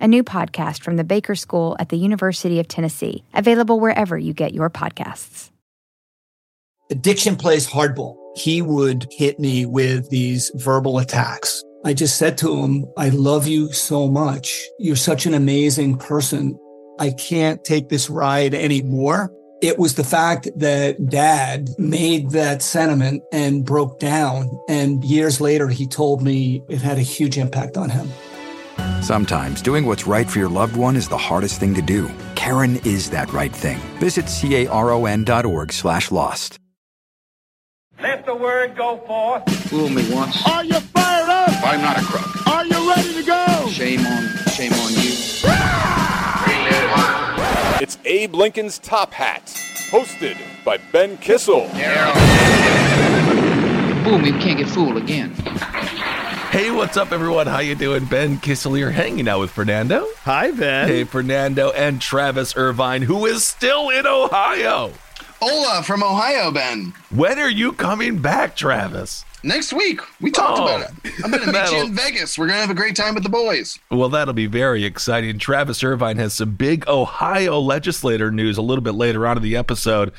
a new podcast from the Baker School at the University of Tennessee, available wherever you get your podcasts. Addiction plays hardball. He would hit me with these verbal attacks. I just said to him, I love you so much. You're such an amazing person. I can't take this ride anymore. It was the fact that dad made that sentiment and broke down. And years later, he told me it had a huge impact on him. Sometimes doing what's right for your loved one is the hardest thing to do. Caron is that right thing. Visit caron.org slash lost. Let the word go forth. Fool me once. Are you fired up? I'm not a crook. Are you ready to go? Shame on, shame on you. It's Abe Lincoln's Top Hat, hosted by Ben Kissel. Fool me, we can't get fooled again. Hey, what's up, everyone? How you doing? Ben Kissel here, hanging out with Fernando. Hi, Ben. Hey, Fernando and Travis Irvine, who is still in Ohio. Hola from Ohio, Ben. When are you coming back, Travis? Next week. We talked Oh. about it. I'm going to meet you in Vegas. We're going to have a great time with the boys. Well, that'll be very exciting. Travis Irvine has some big Ohio legislator news a little bit later on in the episode.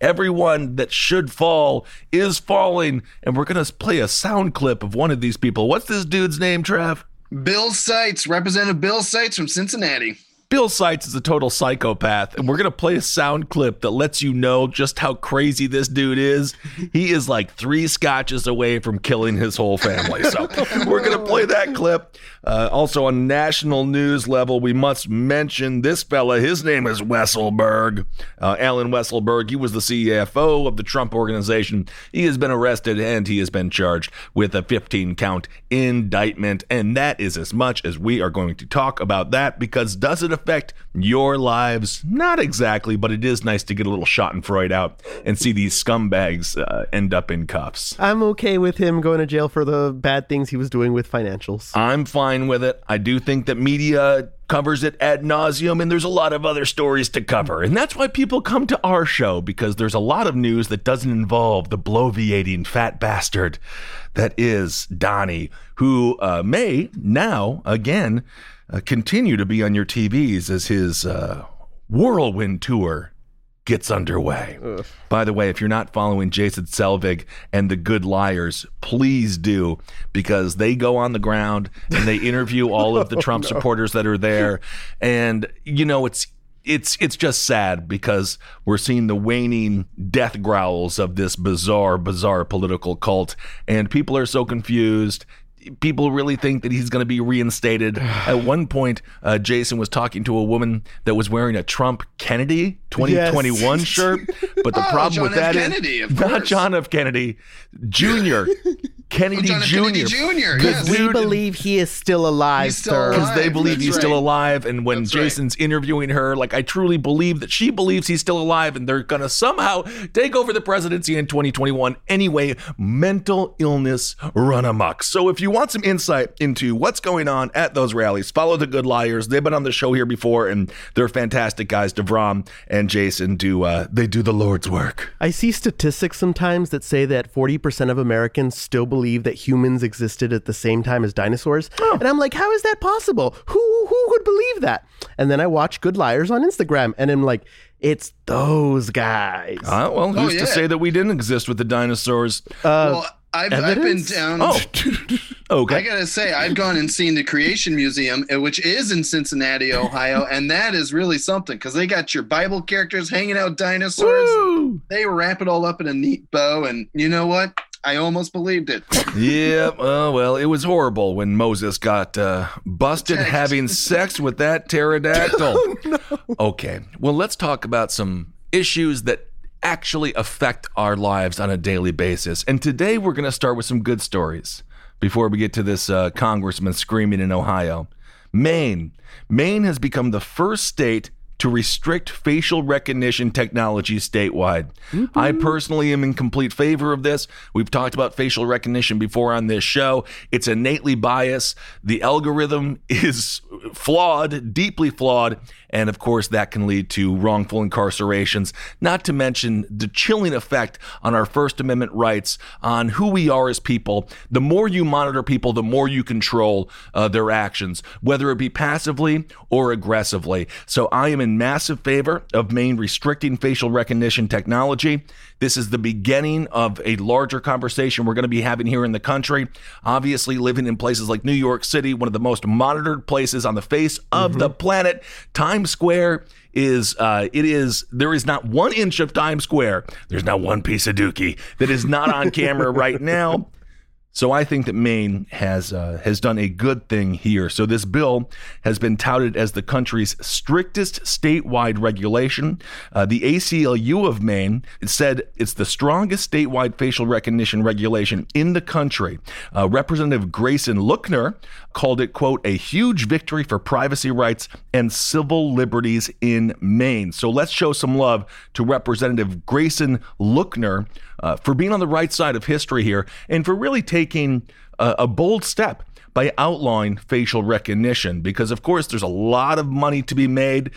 Everyone that should fall is falling, and we're going to play a sound clip of one of these people. What's this dude's name, Trav? Bill Seitz, Representative Bill Seitz from Cincinnati. Bill Seitz is a total psychopath, and we're going to play a sound clip that lets you know just how crazy this dude is. He is like three scotches away from killing his whole family. So we're going to play that clip. Uh, also, on national news level, we must mention this fella. His name is Weisselberg, uh, Allen Weisselberg. He was the CFO of the Trump organization. He has been arrested and he has been charged with a 15 count indictment. And that is as much as we are going to talk about that because does it affect your lives? Not exactly, but it is nice to get a little Schadenfreude out and see these scumbags uh, end up in cuffs. I'm okay with him going to jail for the bad things he was doing with financials. I'm fine with it. I do think that media covers it ad nauseum, and there's a lot of other stories to cover. And that's why people come to our show, because there's a lot of news that doesn't involve the bloviating fat bastard that is Donnie, who uh, may now, again, uh, continue to be on your TVs as his uh, whirlwind tour gets underway. By the way, if you're not following Jason Selvig and the Good Liars, please do because they go on the ground and they interview all of the Trump supporters that are there. And you know it's it's it's just sad because we're seeing the waning death growls of this bizarre bizarre political cult. And people are so confused people really think that he's going to be reinstated. At one point, uh, Jason was talking to a woman that was wearing a Trump Kennedy 2021 Yes. shirt, but the Oh, problem John with F. that is Kennedy, of not. John F. Kennedy, Jr. Kennedy Oh, John F. Jr. Kennedy Jr., Because yes. We believe he is still alive, He's still sir. because they believe That's he's still alive. And when That's right. Jason's interviewing her, like I truly believe that she believes he's still alive, and they're gonna somehow take over the presidency in 2021 anyway. Mental illness run amok. So if you want some insight into what's going on at those rallies, follow the Good Liars. They've been on the show here before, and they're fantastic guys. Davram and Jason do uh, they do the Lord's work. I see statistics sometimes that say that 40% of Americans still believe that humans existed at the same time as dinosaurs. And I'm like, how is that possible? Who who would believe that? And then I watch Good Liars on Instagram and I'm like, it's those guys. Uh, well, who's yeah. to say that we didn't exist with the dinosaurs? well, I've, I've been down. oh, okay. I gotta say, I've gone and seen the Creation Museum, uh, which is in Cincinnati, Ohio, and that is really something because they got your Bible characters hanging out dinosaurs. Woo! They wrap it all up in a neat bow, and you know what? I almost believed it. Yeah, oh, well, it was horrible when Moses got uh, busted Checked. having sex with that pterodactyl. Okay, well, let's talk about some issues that actually affect our lives on a daily basis. And today we're going to start with some good stories before we get to this uh, congressman screaming in Ohio. Maine. Maine has become the first state to restrict facial recognition technology statewide. I personally am in complete favor of this. We've talked about facial recognition before on this show. It's innately biased. The algorithm is flawed, deeply flawed, and of course, that can lead to wrongful incarcerations, not to mention the chilling effect on our First Amendment rights, on who we are as people. The more you monitor people, the more you control uh, their actions, whether it be passively or aggressively. So I am in massive favor of Maine restricting facial recognition technology. This is the beginning of a larger conversation we're going to be having here in the country. Obviously, living in places like New York City, one of the most monitored places on the face of the planet, Times Square is uh, it is there is not one inch of Times Square. There's not one piece of dookie that is not on camera right now. So I think that Maine has uh, has done a good thing here. So this bill has been touted as the country's strictest statewide regulation. Uh, the ACLU of Maine said it's the strongest statewide facial recognition regulation in the country. Uh, Representative Grayson Lookner called it quote a huge victory for privacy rights and civil liberties in Maine. So let's show some love to Representative Grayson Lookner uh, for being on the right side of history here and for really taking a, a bold step by outlawing facial recognition because of course there's a lot of money to be made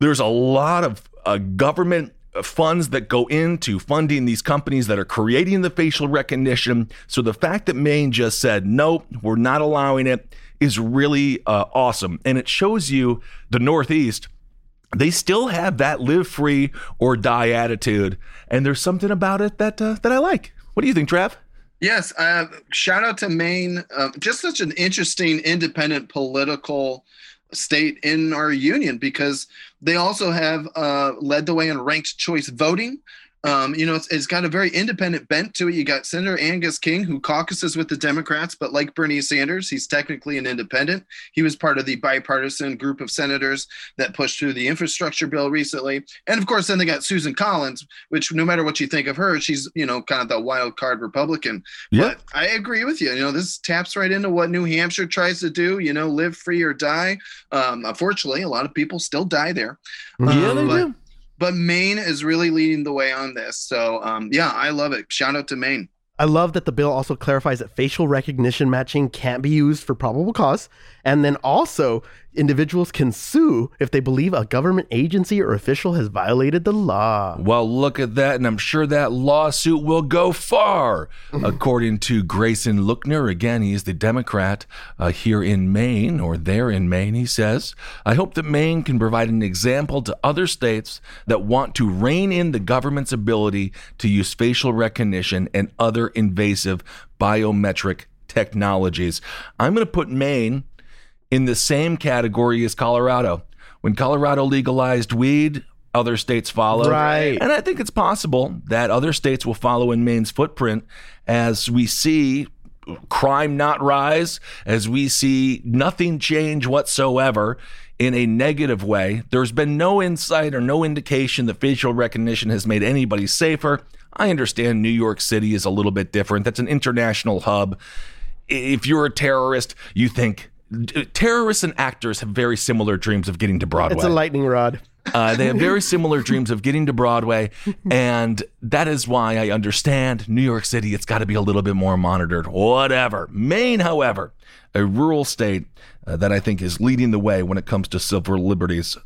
there's a lot of uh, government funds that go into funding these companies that are creating the facial recognition so the fact that maine just said nope we're not allowing it is really uh, awesome and it shows you the northeast they still have that live free or die attitude, and there's something about it that uh, that I like. What do you think, Trav? Yes, uh, shout out to Maine. Uh, just such an interesting, independent political state in our union because they also have uh, led the way in ranked choice voting. Um, you know, it's, it's got a very independent bent to it. You got Senator Angus King, who caucuses with the Democrats, but like Bernie Sanders, he's technically an independent. He was part of the bipartisan group of senators that pushed through the infrastructure bill recently. And of course, then they got Susan Collins, which no matter what you think of her, she's, you know, kind of the wild card Republican. Yeah. But I agree with you. You know, this taps right into what New Hampshire tries to do, you know, live free or die. Um, unfortunately, a lot of people still die there. Yeah, Um, they but- do. But Maine is really leading the way on this. So um, yeah, I love it. Shout out to Maine. I love that the bill also clarifies that facial recognition matching can't be used for probable cause. And then also, individuals can sue if they believe a government agency or official has violated the law. Well, look at that, and I'm sure that lawsuit will go far. According to Grayson Lookner, again, he is the Democrat uh, here in Maine, or there in Maine, he says. I hope that Maine can provide an example to other states that want to rein in the government's ability to use facial recognition and other invasive biometric technologies. I'm going to put Maine in the same category as Colorado. When Colorado legalized weed, other states followed. Right. And I think it's possible that other states will follow in Maine's footprint as we see crime not rise, as we see nothing change whatsoever in a negative way. There's been no insight or no indication that facial recognition has made anybody safer. I understand New York City is a little bit different. That's an international hub. If you're a terrorist, you think terrorists and actors have very similar dreams of getting to Broadway. It's a lightning rod. Uh, they have very similar dreams of getting to Broadway, and that is why I understand New York City. It's got to be a little bit more monitored. Whatever. Maine, however, a rural state uh, that I think is leading the way when it comes to civil liberties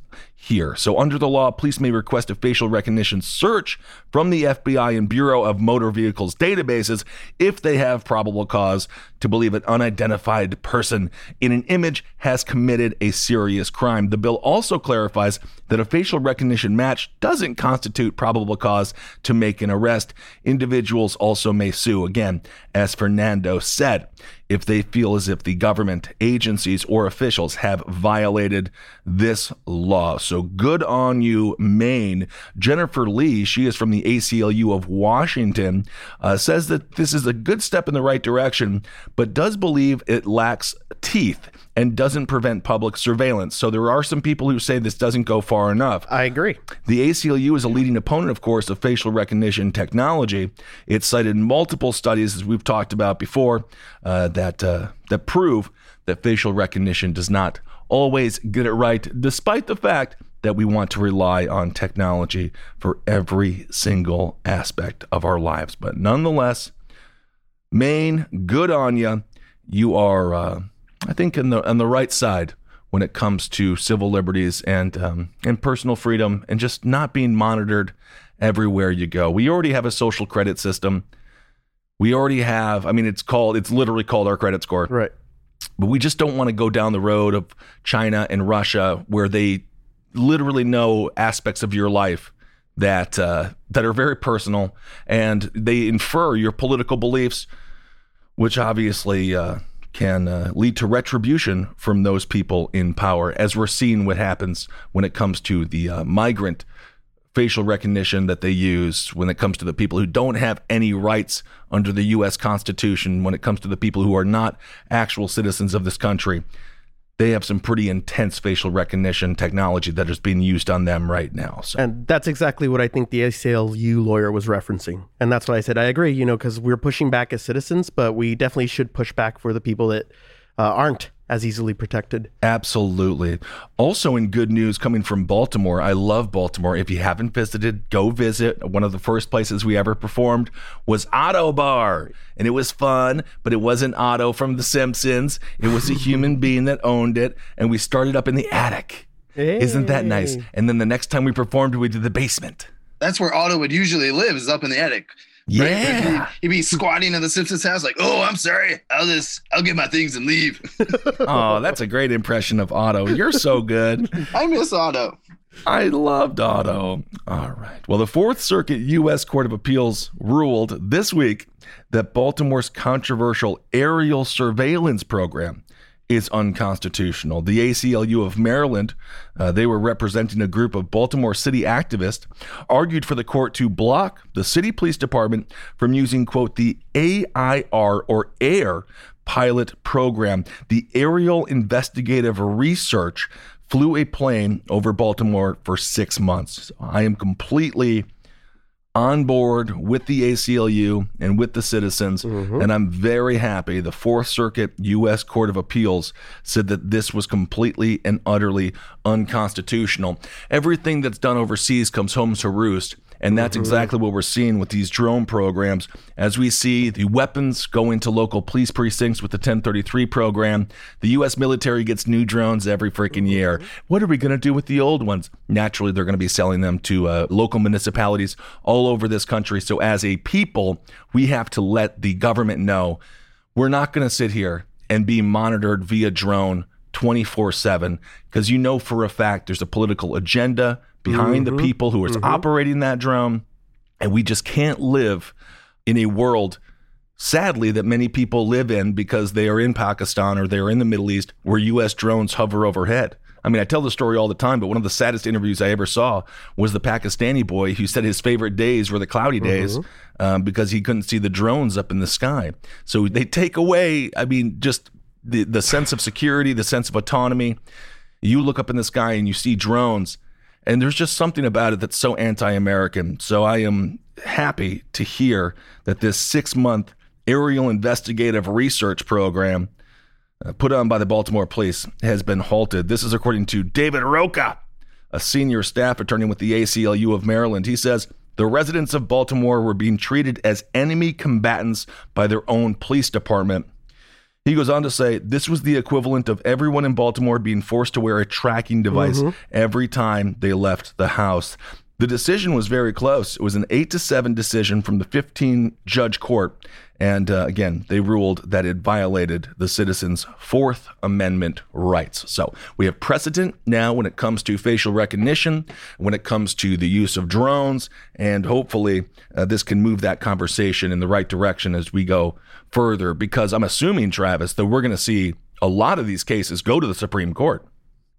here. So, under the law, police may request a facial recognition search from the FBI and Bureau of Motor Vehicles databases if they have probable cause to believe an unidentified person in an image has committed a serious crime. The bill also clarifies that a facial recognition match doesn't constitute probable cause to make an arrest. Individuals also may sue, again, as Fernando said, if they feel as if the government, agencies, or officials have violated this law. So good on you, Maine. Jennifer Lee, she is from the ACLU of Washington, uh, says that this is a good step in the right direction, but does believe it lacks teeth and doesn't prevent public surveillance. So there are some people who say this doesn't go far enough. I agree. The ACLU is a leading opponent, of course, of facial recognition technology. It cited multiple studies, as we've talked about before, uh, that uh, that prove that facial recognition does not always get it right, despite the fact that we want to rely on technology for every single aspect of our lives. But nonetheless, Maine, good on you. You are, uh, I think, in the on the right side when it comes to civil liberties and um, and personal freedom, and just not being monitored everywhere you go. We already have a social credit system. We already have. I mean, it's called. It's literally called our credit score. Right. But we just don't want to go down the road of China and Russia, where they literally know aspects of your life that uh, that are very personal, and they infer your political beliefs, which obviously uh, can uh, lead to retribution from those people in power, as we're seeing what happens when it comes to the uh, migrant facial recognition that they use when it comes to the people who don't have any rights under the U.S. Constitution, when it comes to the people who are not actual citizens of this country. They have some pretty intense facial recognition technology that is being used on them right now. So. And that's exactly what I think the ACLU lawyer was referencing. And that's what I said. I agree, you know, because we're pushing back as citizens, but we definitely should push back for the people that uh, aren't as easily protected. Absolutely. Also, in good news coming from Baltimore, I love Baltimore. If you haven't visited, go visit. One of the first places we ever performed was Auto Ottobar, and it was fun, but it wasn't Otto from The Simpsons. It was a human being that owned it, and we started up in the attic. Isn't that nice? And then the next time we performed, we did the basement. That's where Otto would usually live, is up in the attic. Yeah. Like, he'd, he'd be squatting in the Simpsons house, like, "Oh, I'm sorry. I'll just, I'll get my things and leave." oh, that's a great impression of Otto. You're so good. I miss Otto. I loved Otto. All right. Well, the Fourth Circuit U.S. Court of Appeals ruled this week that Baltimore's controversial aerial surveillance program is unconstitutional. The ACLU of Maryland, uh, they were representing a group of Baltimore City activists, argued for the court to block the city police department from using, quote, the AIR or AIR pilot program. The Aerial Investigative Research flew a plane over Baltimore for six months. I am completely on board with the ACLU and with the citizens. Mm-hmm. And I'm very happy the Fourth Circuit U.S. Court of Appeals said that this was completely and utterly unconstitutional. Everything that's done overseas comes home to roost. And that's Mhm. exactly what we're seeing with these drone programs. As we see the weapons go into local police precincts with the 1033 program, the U.S. military gets new drones every freaking year. What are we going to do with the old ones? Naturally, they're going to be selling them to uh, local municipalities all over this country. So, as a people, we have to let the government know we're not going to sit here and be monitored via drone 24 7 because you know for a fact there's a political agenda behind Mhm. the people who are Mhm. operating that drone. And we just can't live in a world, sadly, that many people live in because they are in Pakistan or they're in the Middle East where U.S. drones hover overhead. I mean, I tell the story all the time, but one of the saddest interviews I ever saw was the Pakistani boy who said his favorite days were the cloudy days Mhm. um, because he couldn't see the drones up in the sky. So they take away, I mean, just the, the sense of security, the sense of autonomy. You look up in the sky and you see drones, and there's just something about it that's so anti American. So I am happy to hear that this six month aerial investigative research program uh, put on by the Baltimore police has been halted. This is according to David Rocah, a senior staff attorney with the ACLU of Maryland. He says the residents of Baltimore were being treated as enemy combatants by their own police department. He goes on to say this was the equivalent of everyone in Baltimore being forced to wear a tracking device Mhm. every time they left the house. The decision was very close. It was an 8 to 7 decision from the 15 judge court. And uh, again, they ruled that it violated the citizens' Fourth Amendment rights. So we have precedent now when it comes to facial recognition, when it comes to the use of drones, and hopefully uh, this can move that conversation in the right direction as we go further. Because I'm assuming, Travis, that we're going to see a lot of these cases go to the Supreme Court.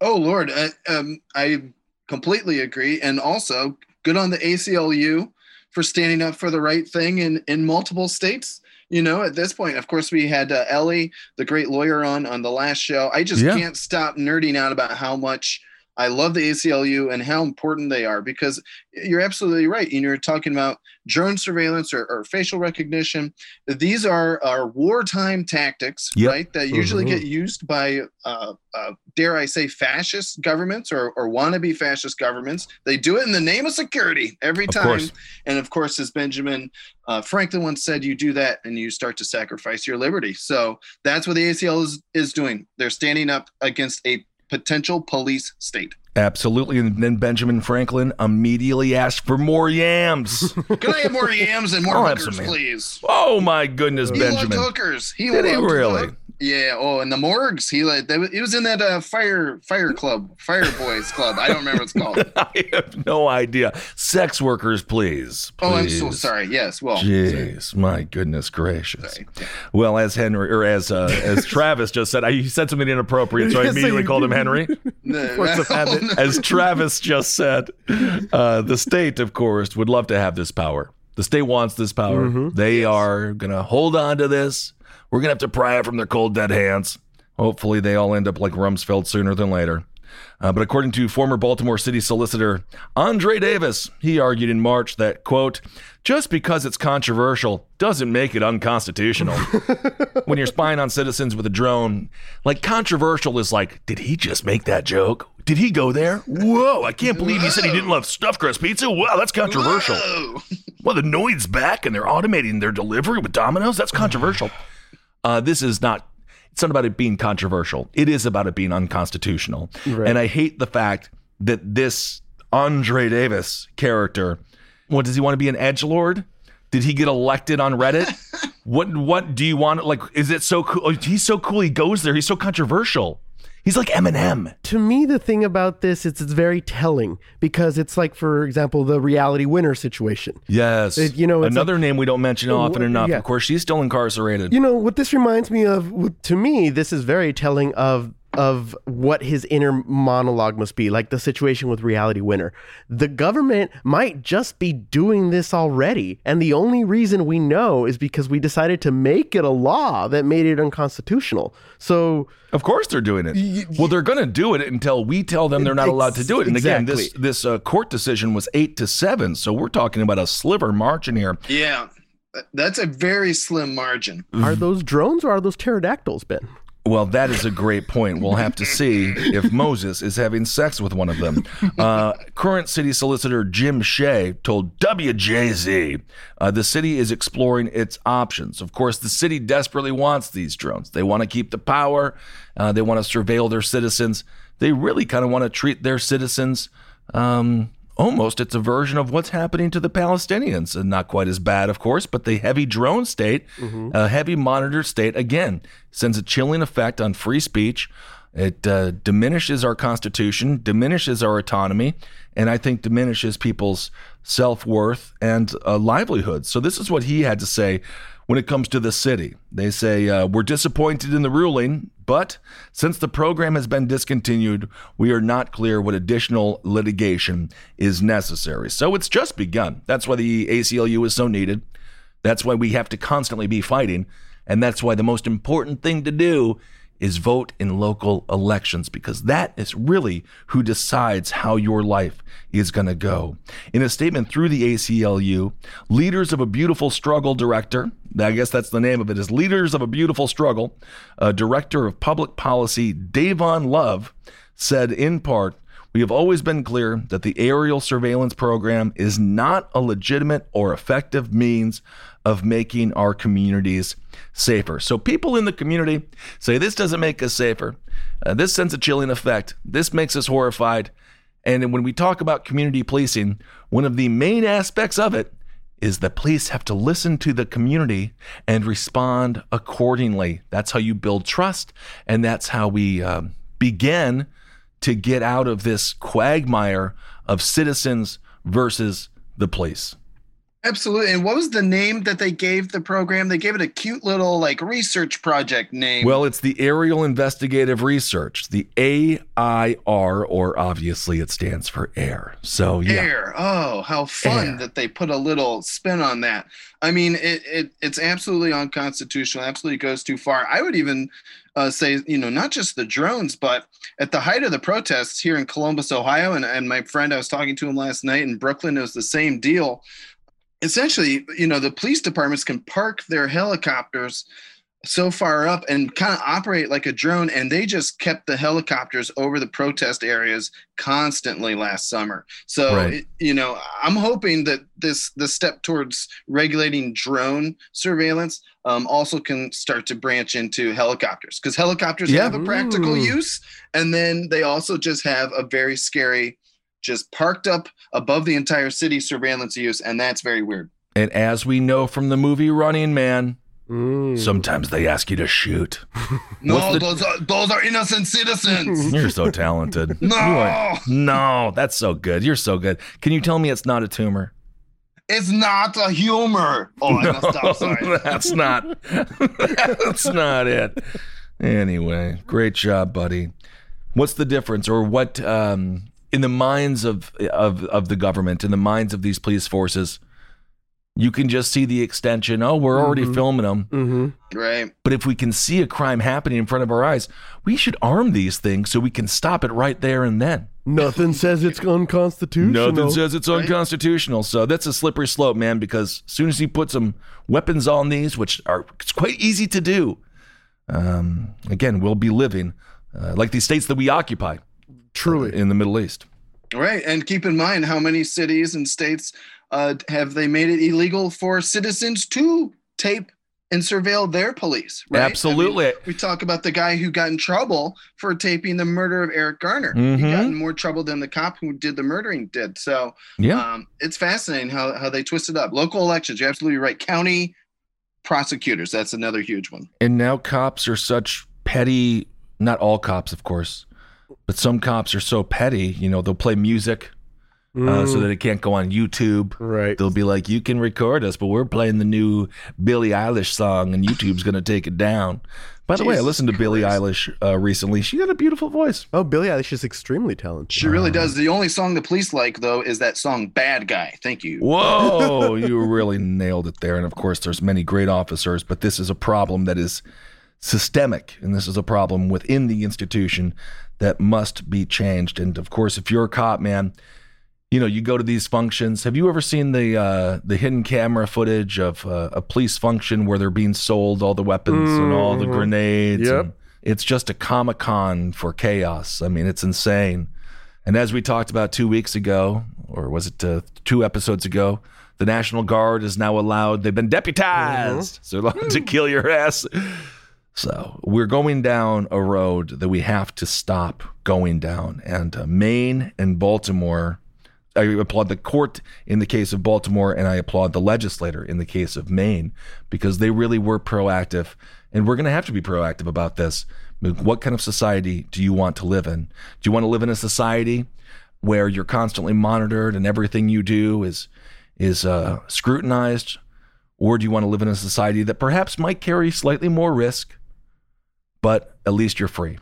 Oh Lord, I, um, I completely agree, and also good on the ACLU for standing up for the right thing in in multiple states. You know, at this point, of course, we had uh, Ellie, the great lawyer, on on the last show. I just Yeah. can't stop nerding out about how much I love the ACLU and how important they are because you're absolutely right. And you're talking about drone surveillance or, or facial recognition. These are, are wartime tactics, Yep. right? That usually Mhm. get used by, uh, uh, dare I say, fascist governments or, or wannabe fascist governments. They do it in the name of security every time. course. And of course, as Benjamin uh, Franklin once said, you do that and you start to sacrifice your liberty. So that's what the ACL is, is doing. They're standing up against a potential police state. Absolutely. And then Benjamin Franklin immediately asked for more yams. Can I have more yams and more I'll hookers, yams. please? oh my goodness, He Benjamin. loved hookers. He Did he really? hook- Yeah. Oh, and the morgues. He like that was, he was in that uh, fire fire club, fire boys club. I don't remember what it's called. I have no idea. Sex workers, please. Oh, I'm so sorry. Yes. Well. Jeez, my goodness gracious. Sorry. Yeah. Well, as Henry or as uh, as Travis just said, I, he said something inappropriate, so I immediately called him Henry. Force of habit. As Travis just said, uh, the state, of course, would love to have this power. The state wants this power. Mm-hmm. They are gonna hold on to this. We're gonna have to pry it from their cold dead hands. Hopefully, they all end up like Rumsfeld sooner than later. Uh, but according to former Baltimore City Solicitor Andre Davis, he argued in March that, quote, just because it's controversial doesn't make it unconstitutional. when you're spying on citizens with a drone, like controversial is like, did he just make that joke? Did he go there? Whoa, I can't believe he said he didn't love stuffed crust pizza. Wow, that's controversial. Well, the Noid's back and they're automating their delivery with Domino's. That's controversial. Uh, this is not. It's not about it being controversial. It is about it being unconstitutional. And I hate the fact that this Andre Davis character. What does he want to be an edge lord? Did he get elected on Reddit? what What do you want? Like, is it so cool? oh, He's so cool. He goes there. He's so controversial. He's like Eminem. to me the thing about this is it's very telling because it's like for example the reality winner situation Yes. It- you know, it's another name we don't mention often enough. yeah. Of course, she's still incarcerated. you know what this reminds me of to me this is very telling of of what his inner monologue must be like the situation with reality winner the government might just be doing this already and the only reason we know is because we decided to make it a law that made it unconstitutional so Of course they're doing it. well, they're going to do it until we tell them they're not allowed to do it. And again, this this uh, court decision was eight to seven, so we're talking about a sliver margin here. Yeah. That's a very slim margin. are those drones or are those pterodactyls ben Well, that is a great point. We'll have to see if Moses is having sex with one of them. Uh, current city solicitor Jim Shea told WJZ uh, the city is exploring its options. Of course, the city desperately wants these drones. They want to keep the power, uh, they want to surveil their citizens. They really kind of want to treat their citizens. Um, Almost, it's a version of what's happening to the Palestinians, and not quite as bad, of course. But the heavy drone state, a heavy monitored state, again sends a chilling effect on free speech. It uh, diminishes our constitution, diminishes our autonomy, and I think diminishes people's self worth and uh, livelihoods. So this is what he had to say when it comes to the city. They say, uh, We're disappointed in the ruling, but since the program has been discontinued, we are not clear what additional litigation is necessary. So it's just begun. That's why the ACLU is so needed. That's why we have to constantly be fighting. And that's why the most important thing to do is vote in local elections because that is really who decides how your life is going to go. In a statement through the ACLU, Leaders of a Beautiful Struggle director, I guess that's the name of it, is Leaders of a Beautiful Struggle, uh, Director of Public Policy Dayvon Love said in part, we have always been clear that the aerial surveillance program is not a legitimate or effective means of making our communities safer. So people in the community say this doesn't make us safer. Uh, this sends a chilling effect. This makes us horrified. And when we talk about community policing, one of the main aspects of it is that police have to listen to the community and respond accordingly. That's how you build trust, and that's how we um, begin to get out of this quagmire of citizens versus the police. Absolutely. And what was the name that they gave the program? They gave it a cute little like research project name. Well, it's the Aerial Investigative Research, the AIR, or obviously it stands for AIR. So, yeah. Air. Oh, how fun Air. that they put a little spin on that. I mean, it, it it's absolutely unconstitutional. Absolutely goes too far. I would even uh, say, you know, not just the drones, but at the height of the protests here in Columbus, Ohio, and, and my friend I was talking to him last night in Brooklyn, it was the same deal. Essentially, you know, the police departments can park their helicopters so far up and kind of operate like a drone and they just kept the helicopters over the protest areas constantly last summer so Right. it- you know i'm hoping that this the step towards regulating drone surveillance um, also can start to branch into helicopters because helicopters Yeah. have a practical Mm. use and then they also just have a very scary just parked up above the entire city surveillance use and that's very weird And as we know from the movie Running Man, Mm. sometimes they ask you to shoot. no the- those are those are innocent citizens You're so talented. No! Are- no, that's so good. You're so good. Can you tell me it's not a tumor? It's not a humor. Oh, I messed up. Sorry. that's not. that's not it. Anyway, great job, buddy. What's the difference, or what um, in the minds of of of the government, in the minds of these police forces? You can just see the extension. Oh, we're already Mhm. filming them. Mm-hmm. Right. But if we can see a crime happening in front of our eyes, we should arm these things so we can stop it right there and then. Nothing says it's unconstitutional. Nothing says it's unconstitutional. So that's a slippery slope, man, because as soon as you put some weapons on these, which are it's quite easy to do, um, again, we'll be living uh, like these states that we occupy Truly. in the Middle East. Right. And keep in mind how many cities and states uh, have they made it illegal for citizens to tape and surveil their police. Right? I mean, Absolutely. we talk about the guy who got in trouble for taping the murder of Eric Garner. He Mhm. got in more trouble than the cop who did the murdering did. So Yeah. um, it's fascinating how, how they twisted up. Local elections, you're absolutely right. County prosecutors, that's another huge one. And now cops are such petty, not all cops, of course, but some cops are so petty, you know, they'll play music uh, so that it can't go on YouTube. Right. They'll be like, you can record us, but we're playing the new Billie Eilish song and YouTube's going to take it down. By the way, I listened to Billie Christ. Eilish uh, recently. She got a beautiful voice. Oh, Billie Eilish is extremely talented. She really does. The only song the police like, though, is that song Bad Guy. Thank you. Whoa, you really nailed it there. And of course, there's many great officers, but this is a problem that is systemic, and this is a problem within the institution that must be changed. And of course, if you're a cop, man, you know you go to these functions. Have you ever seen the uh, the hidden camera footage of uh, a police function where they're being sold all the weapons and all the Mhm. grenades? Yep. and it's just a comic con for chaos. I mean, it's insane. And as we talked about two weeks ago, or was it uh, two episodes ago, the National Guard is now allowed, they've been deputized. So they're allowed to kill your ass. So we're going down a road that we have to stop going down. And uh, Maine and Baltimore, I applaud the court in the case of Baltimore, and I applaud the legislator in the case of Maine because they really were proactive. And we're going to have to be proactive about this. What kind of society do you want to live in? Do you want to live in a society where you're constantly monitored and everything you do is is uh, scrutinized, or do you want to live in a society that perhaps might carry slightly more risk, but at least you're free?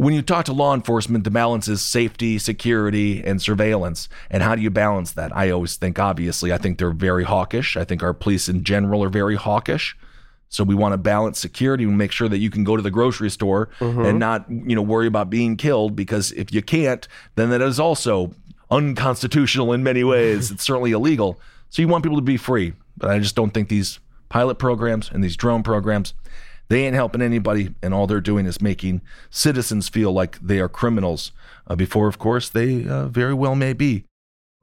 When you talk to law enforcement, the balance is safety, security, and surveillance. And how do you balance that? I always think, obviously, I think they're very hawkish. I think our police in general are very hawkish. So we want to balance security and make sure that you can go to the grocery store mm-hmm. and not, you know, worry about being killed because if you can't, then that is also unconstitutional in many ways. it's certainly illegal. So you want people to be free. But I just don't think these pilot programs and these drone programs, they ain't helping anybody and all they're doing is making citizens feel like they are criminals uh, before of course they uh, very well may be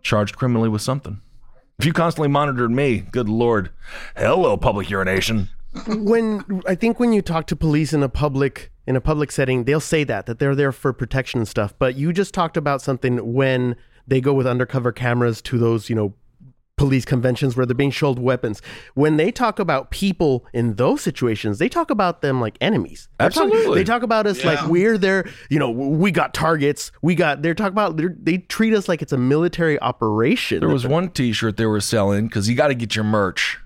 charged criminally with something. If you constantly monitored me, good lord. Hello public urination. when I think when you talk to police in a public in a public setting, they'll say that that they're there for protection and stuff. But you just talked about something when they go with undercover cameras to those you know police conventions where they're being shouldered weapons. When they talk about people in those situations, they talk about them like enemies. They're talking- Absolutely. they talk about us like we're their, you know, we got targets. We got, they're talking about, they're, they treat us like it's a military operation. There was one T-shirt they were selling because you got to get your merch.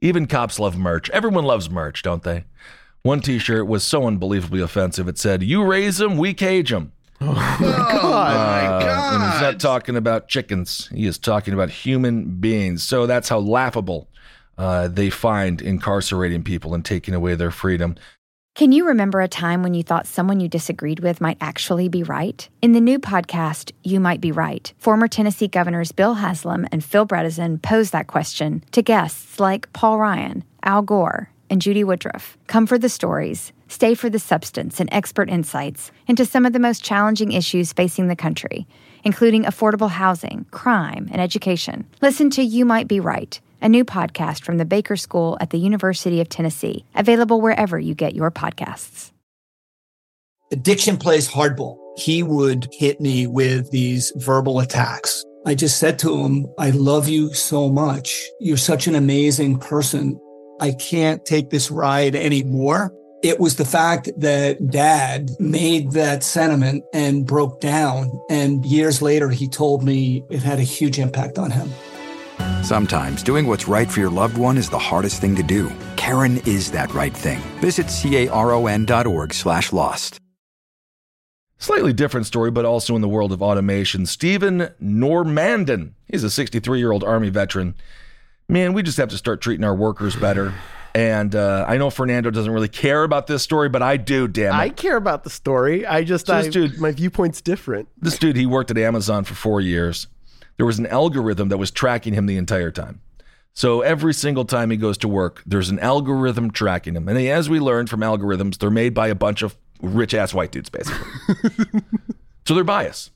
Even cops love merch. Everyone loves merch, don't they? One T-shirt was so unbelievably offensive. It said, "You raise them, we cage them." Oh my Uh, and he's not talking about chickens. He is talking about human beings. So that's how laughable uh, they find incarcerating people and taking away their freedom. Can you remember a time when you thought someone you disagreed with might actually be right? In the new podcast, You Might Be Right, former Tennessee governors Bill Haslam and Phil Bredesen pose that question to guests like Paul Ryan, Al Gore, and Judy Woodruff. Come for the stories, stay for the substance and expert insights into some of the most challenging issues facing the country, including affordable housing, crime, and education. Listen to You Might Be Right a new podcast from the Baker School at the University of Tennessee, available wherever you get your podcasts. Addiction plays hardball. He would hit me with these verbal attacks. I just said to him, I love you so much. You're such an amazing person. I can't take this ride anymore. It was the fact that dad made that sentiment and broke down. And years later, he told me it had a huge impact on him. Sometimes doing what's right for your loved one is the hardest thing to do. Caron is that right thing. Visit caron.org slash lost. Slightly different story, but also in the world of automation. Stephen Normandin. He's a 63 year old Army veteran. Man, we just have to start treating our workers better. And uh, I know Fernando doesn't really care about this story, but I do, damn it. I care about the story. I just, So this I, dude- my viewpoint's different. this dude, he worked at Amazon for four years. There was an algorithm that was tracking him the entire time. So every single time he goes to work, there's an algorithm tracking him. And as we learned from algorithms, they're made by a bunch of rich ass white dudes, basically. so they're biased.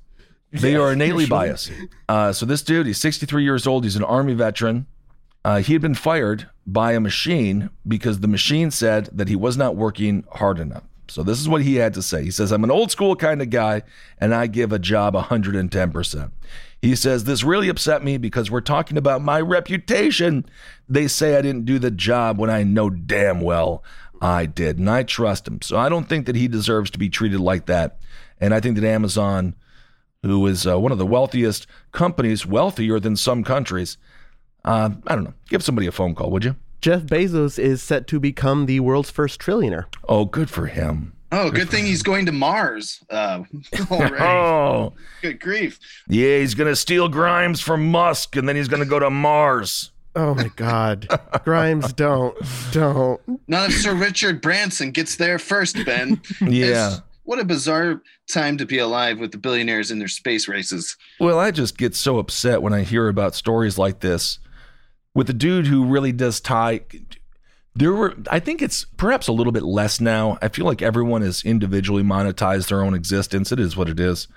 They are innately biased. Uh, so this dude, he's 63 years old. He's an army veteran. Uh, he had been fired by a machine because the machine said that he was not working hard enough. So this is what he had to say. He says, I'm an old school kind of guy and I give a job 110%. He says, This really upset me because we're talking about my reputation. They say I didn't do the job when I know damn well I did. And I trust him. So I don't think that he deserves to be treated like that. And I think that Amazon, who is uh, one of the wealthiest companies, wealthier than some countries, uh, I don't know, give somebody a phone call, would you? Jeff Bezos is set to become the world's first trillionaire. Oh, good for him. Oh, good thing he's going to Mars. Uh, already. Oh, Good grief. yeah, he's going to steal Grimes from Musk and then he's going to go to Mars. Oh my God. Grimes, don't. Don't. Not if Sir Richard Branson gets there first, Ben. Yeah. It's- what a bizarre time to be alive with the billionaires in their space races. Well, I just get so upset when I hear about stories like this with a dude who really does tie. There were, I think it's perhaps a little bit less now. I feel like everyone has individually monetized their own existence. It is what it is.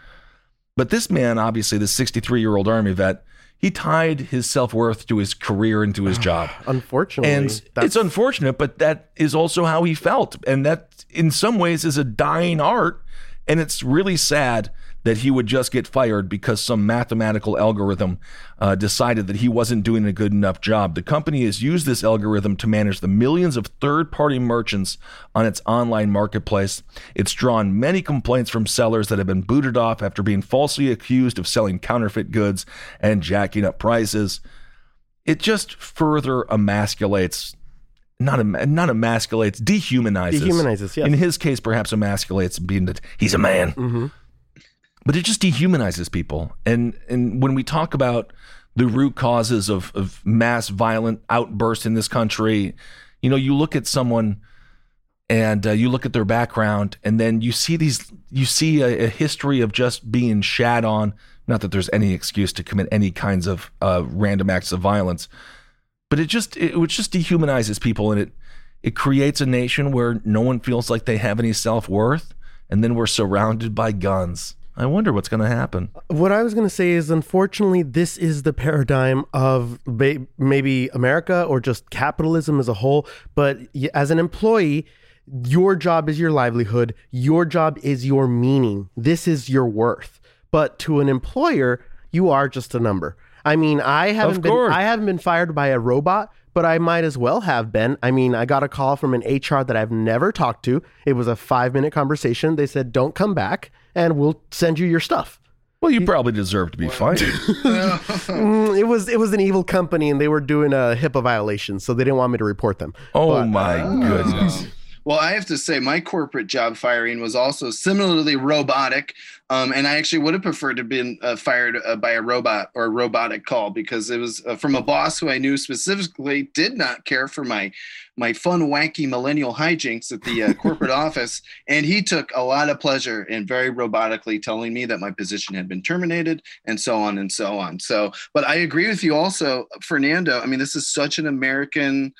But this man, obviously, this 63 year old Army vet, he tied his self worth to his career and to his job. Unfortunately. And that's- it's unfortunate, but that is also how he felt. And that, in some ways, is a dying art. And it's really sad that he would just get fired because some mathematical algorithm uh, decided that he wasn't doing a good enough job. The company has used this algorithm to manage the millions of third party merchants on its online marketplace. It's drawn many complaints from sellers that have been booted off after being falsely accused of selling counterfeit goods and jacking up prices it just further emasculates not em- not emasculates dehumanizes Dehumanizes, yes. in his case perhaps emasculates being that he's a man Mhm. But it just dehumanizes people. And and when we talk about the root causes of, of mass violent outbursts in this country you know you look at someone and uh, you look at their background and then you see these you see a, a history of just being shat on. Not that there's any excuse to commit any kinds of uh, random acts of violence but it just it, it just dehumanizes people and it it creates a nation where no one feels like they have any self-worth and then we're surrounded by guns i wonder what's going to happen What I was going to say is, unfortunately, this is the paradigm of ba- maybe America or just capitalism as a whole. But as an employee, your job is your livelihood. Your job is your meaning. This is your worth. But to an employer, you are just a number. I mean, I haven't been I haven't been fired by a robot, but I might as well have been. I mean, I got a call from an HR that I've never talked to. It was a 5-minute conversation. They said, "Don't come back and we'll send you your stuff." Well, you probably deserve to be fired. Mm, it was it was an evil company and they were doing a HIPAA violation, so they didn't want me to report them. Oh But- my goodness. Well, I have to say, my corporate job firing was also similarly robotic, um, and I actually would have preferred to have been uh, fired uh, by a robot or a robotic call because it was uh, from a boss who I knew specifically did not care for my my fun, wacky millennial hijinks at the uh, corporate office, and he took a lot of pleasure in very robotically telling me that my position had been terminated and so on and so on. So, but I agree with you also, Fernando. I mean, this is such an American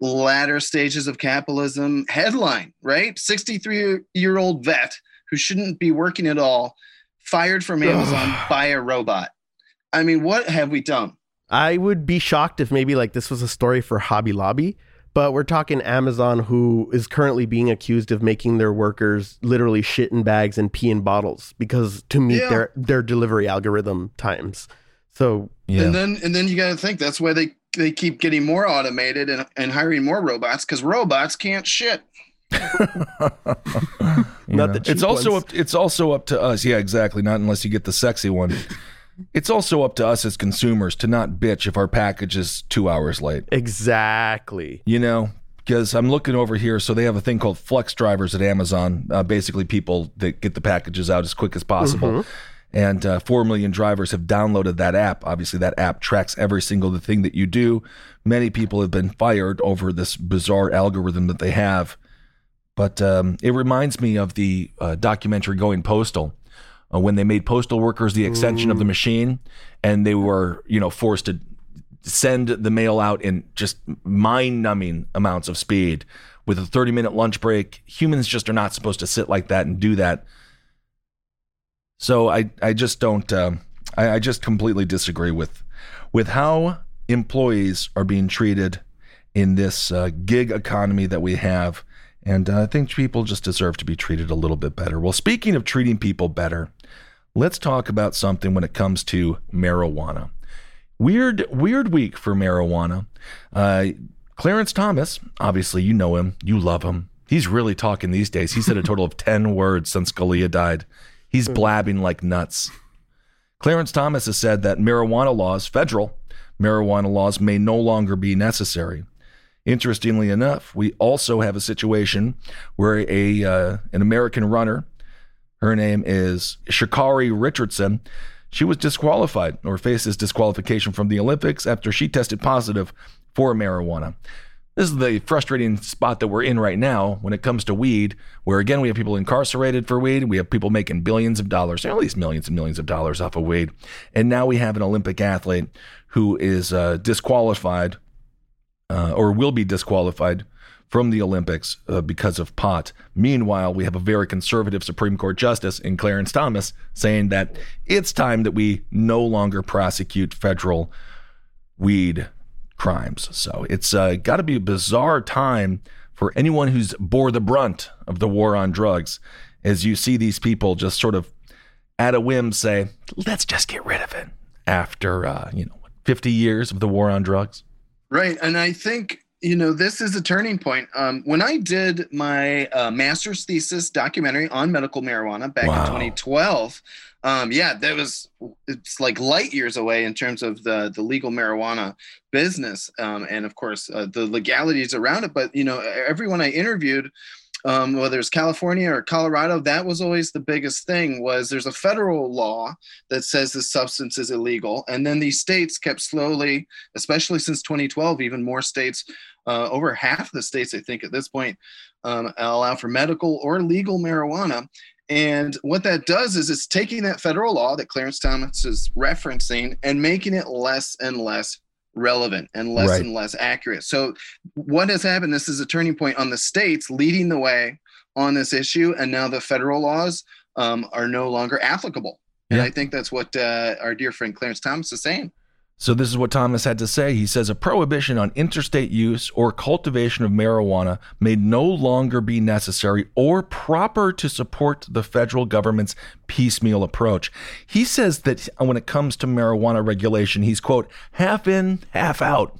latter stages of capitalism headline, right? 63 year old vet who shouldn't be working at all, fired from Amazon by a robot. I mean, what have we done? I would be shocked if maybe like this was a story for Hobby Lobby, but we're talking Amazon, who is currently being accused of making their workers literally shit in bags and pee in bottles because to meet Yeah. their their delivery algorithm times. So Yeah. And then and then you got to think that's why they they keep getting more automated and, and hiring more robots because robots can't shit. Not the cheap it's also ones. up it's also up to us. Yeah, exactly. Not unless you get the sexy one. It's also up to us as consumers to not bitch if our package is two hours late. exactly. You know, because I'm looking over here. So they have a thing called flex drivers at Amazon. Uh, basically, people that get the packages out as quick as possible. And uh, 4 million drivers have downloaded that app. Obviously, that app tracks every single thing that you do. Many people have been fired over this bizarre algorithm that they have. But um, it reminds me of the uh, documentary Going Postal. Uh, when they made postal workers the extension of the machine, and they were, you know, forced to send the mail out in just mind-numbing amounts of speed with a 30-minute lunch break. Humans just are not supposed to sit like that and do that. So I, I just don't. um I, I just completely disagree with, with how employees are being treated in this uh, gig economy that we have. And uh, I think people just deserve to be treated a little bit better. Well, speaking of treating people better, let's talk about something when it comes to marijuana. Weird, weird week for marijuana. Uh, Clarence Thomas, obviously, you know him, you love him. He's really talking these days. He said a total of 10 words since Scalia died. He's blabbing like nuts. Clarence Thomas has said that marijuana laws, federal marijuana laws, may no longer be necessary. Interestingly enough, we also have a situation where a uh, an American runner, her name is Sha'Carri Richardson, she was disqualified or faces disqualification from the Olympics after she tested positive for marijuana. This is the frustrating spot that we're in right now when it comes to weed, where again, we have people incarcerated for weed. We have people making billions of dollars, at least millions and millions of dollars off of weed. And now we have an Olympic athlete who is uh, disqualified uh, or will be disqualified from the Olympics uh, because of pot. Meanwhile, we have a very conservative Supreme Court justice in Clarence Thomas saying that it's time that we no longer prosecute federal weed crimes. So it's uh, got to be a bizarre time for anyone who's bore the brunt of the war on drugs as you see these people just sort of at a whim say, let's just get rid of it after, uh, you know, 50 years of the war on drugs. Right. And I think, you know, this is a turning point. Um, when I did my uh, master's thesis documentary on medical marijuana back Wow. in 2012, um, yeah, that was, it's like light years away in terms of the, the legal marijuana business. Um, and of course, uh, the legalities around it. But, you know, everyone I interviewed, um, whether it's California or Colorado, that was always the biggest thing was there's a federal law that says the substance is illegal. And then these states kept slowly, especially since 2012, even more states, uh, over half the states, I think at this point, um, allow for medical or legal marijuana. And what that does is it's taking that federal law that Clarence Thomas is referencing and making it less and less relevant and less Right. and less accurate. So what has happened? This is a turning point on the states leading the way on this issue, and now the federal laws um, are no longer applicable. And Yeah. I think that's what uh, our dear friend Clarence Thomas is saying. So, this is what Thomas had to say. He says a prohibition on interstate use or cultivation of marijuana may no longer be necessary or proper to support the federal government's piecemeal approach. He says that when it comes to marijuana regulation, he's, quote, half in, half out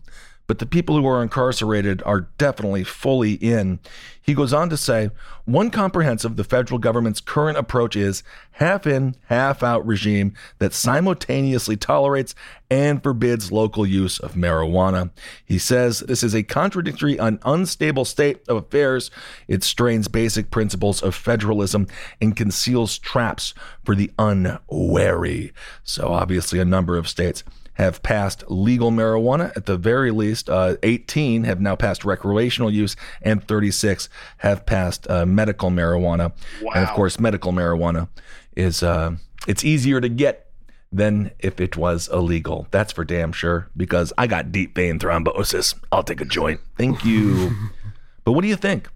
but the people who are incarcerated are definitely fully in. He goes on to say, one comprehensive the federal government's current approach is half in, half out regime that simultaneously tolerates and forbids local use of marijuana. He says this is a contradictory and unstable state of affairs. It strains basic principles of federalism and conceals traps for the unwary. So obviously a number of states have passed legal marijuana. At the very least, uh, 18 have now passed recreational use, and 36 have passed uh, medical marijuana. Wow. And of course, medical marijuana is uh, it's easier to get than if it was illegal. That's for damn sure. Because I got deep vein thrombosis. I'll take a joint. Thank you. but what do you think?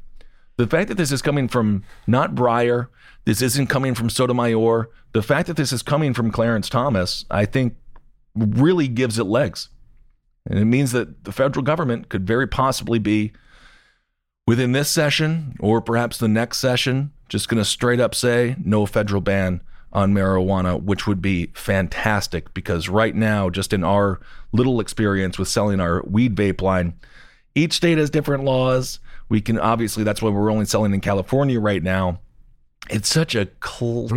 The fact that this is coming from not Breyer, this isn't coming from Sotomayor. The fact that this is coming from Clarence Thomas, I think really gives it legs. And it means that the federal government could very possibly be within this session or perhaps the next session just going to straight up say no federal ban on marijuana, which would be fantastic because right now, just in our little experience with selling our weed vape line, each state has different laws. We can obviously, that's why we're only selling in California right now it's such a cl-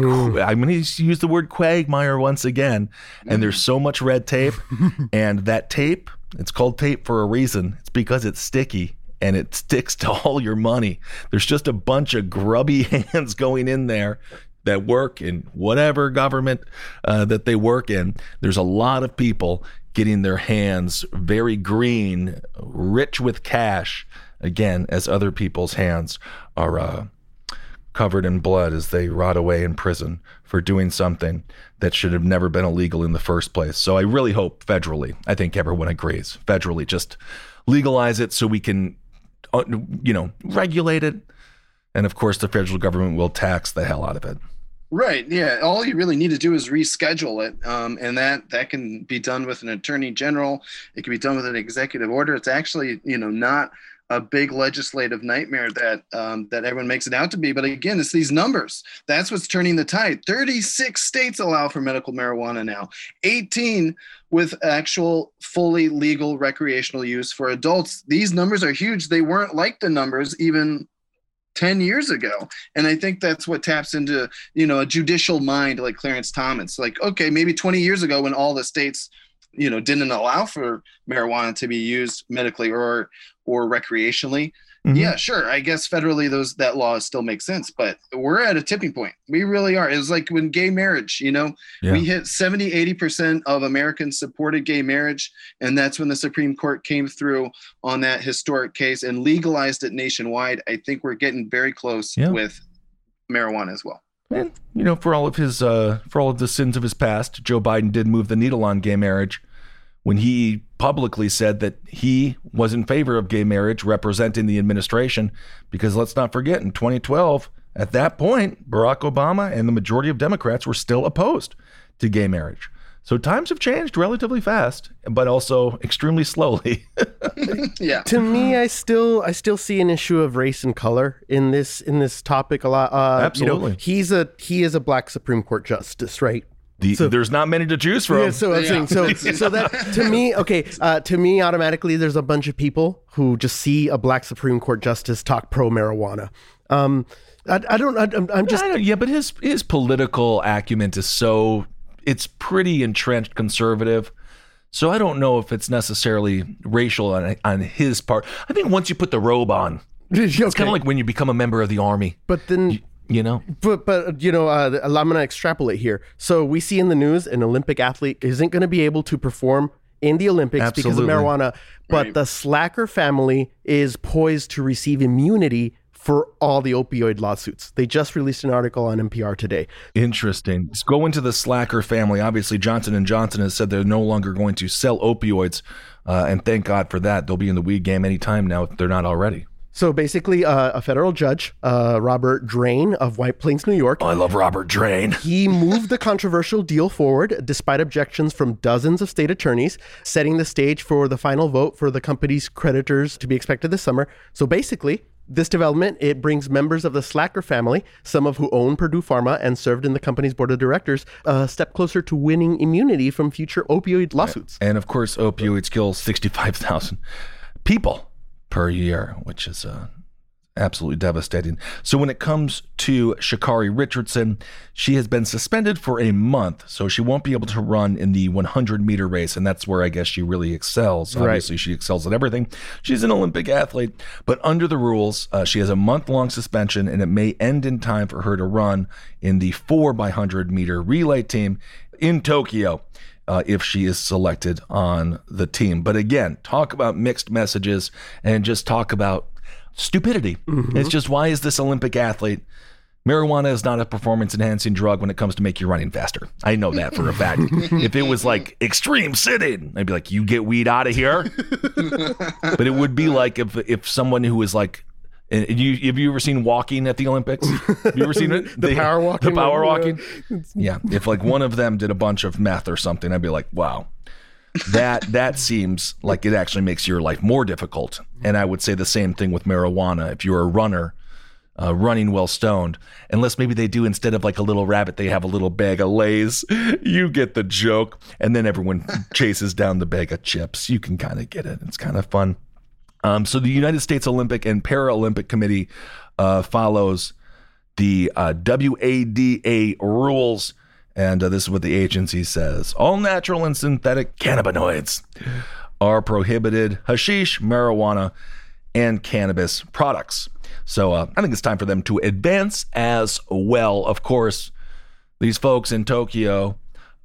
I'm going to use the word quagmire once again. And there's so much red tape, and that tape, it's called tape for a reason. It's because it's sticky and it sticks to all your money. There's just a bunch of grubby hands going in there that work in whatever government uh, that they work in. There's a lot of people getting their hands very green, rich with cash, again, as other people's hands are. Uh, covered in blood as they rot away in prison for doing something that should have never been illegal in the first place. So I really hope federally, I think everyone agrees, federally just legalize it so we can, uh, you know, regulate it. And of course, the federal government will tax the hell out of it. Right. Yeah. All you really need to do is reschedule it, um, and that that can be done with an attorney general. It can be done with an executive order. It's actually, you know, not a big legislative nightmare that um, that everyone makes it out to be. But again, it's these numbers. That's what's turning the tide. 36 states allow for medical marijuana now. 18 with actual fully legal recreational use for adults. These numbers are huge. They weren't like the numbers even 10 years ago and i think that's what taps into you know a judicial mind like clarence thomas like okay maybe 20 years ago when all the states you know didn't allow for marijuana to be used medically or or recreationally. Mm-hmm. yeah sure i guess federally those that law still makes sense but we're at a tipping point. We really are. It's like when gay marriage you know? Yeah. we hit 70 80% of americans supported gay marriage and that's when the supreme court came through on that historic case and legalized it nationwide. I think we're getting very close yeah. with marijuana as well. And you know, for all of his uh, for all of the sins of his past, Joe Biden did move the needle on gay marriage when he publicly said that he was in favor of gay marriage representing the administration because let's not forget in 2012 at that point Barack Obama and the majority of Democrats were still opposed to gay marriage. So times have changed relatively fast, but also extremely slowly. yeah. To me, I still I still see an issue of race and color in this in this topic a lot. Uh, Absolutely. You know, he's a he is a black Supreme Court justice, right? The, so, there's not many to choose from. Yeah, so I'm yeah. saying, so so that to me, okay, uh, to me, automatically, there's a bunch of people who just see a black Supreme Court justice talk pro marijuana. Um, I, I, don't. I, am just. yeah, but his his political acumen is so it's pretty entrenched conservative. So I don't know if it's necessarily racial on, on his part. I think once you put the robe on, okay. it's kind of like when you become a member of the army. But then. You, you know but but you know uh, i'm going to extrapolate here so we see in the news an olympic athlete isn't going to be able to perform in the olympics Absolutely. because of marijuana but right. the Sackler family is poised to receive immunity for all the opioid lawsuits. They just released an article on NPR today. Interesting. Let's go into the Sackler family. Obviously, Johnson and Johnson has said they're no longer going to sell opioids, uh, and thank God for that. They'll be in the weed game anytime now if they're not already. So basically, uh, a federal judge, uh, Robert Drain of White Plains, New York, I love Robert Drain. he moved the controversial deal forward despite objections from dozens of state attorneys, setting the stage for the final vote for the company's creditors to be expected this summer. So basically, this development it brings members of the Sackler family, some of who own Purdue Pharma and served in the company's board of directors, a step closer to winning immunity from future opioid lawsuits. And of course, opioids kill 65,000 people per year, which is uh, absolutely devastating. So, when it comes to Sha'Carri Richardson, she has been suspended for a month, so she won't be able to run in the 100 meter race. And that's where I guess she really excels. Right. Obviously, she excels at everything. She's an Olympic athlete, but under the rules, uh, she has a month long suspension, and it may end in time for her to run in the 4 by 100 meter relay team in Tokyo uh, if she is selected on the team. But again, talk about mixed messages and just talk about stupidity. It's just why is this Olympic athlete? Marijuana is not a performance enhancing drug when it comes to make you running faster. I know that for a fact. if it was like extreme sitting, I'd be like, you get weed out of here. but it would be like if if someone who is like and you have you ever seen walking at the Olympics? Have you ever seen it? The power walking The power walking. Yeah. If like one of them did a bunch of meth or something, I'd be like, wow. That that seems like it actually makes your life more difficult. And I would say the same thing with marijuana. If you're a runner, uh, running well stoned, unless maybe they do instead of like a little rabbit, they have a little bag of lays. You get the joke, and then everyone chases down the bag of chips. You can kind of get it. It's kind of fun. Um, so the United States Olympic and Paralympic Committee uh, follows the uh, WADA rules, and uh, this is what the agency says: all natural and synthetic cannabinoids are prohibited. Hashish, marijuana, and cannabis products. So uh, I think it's time for them to advance as well. Of course, these folks in Tokyo,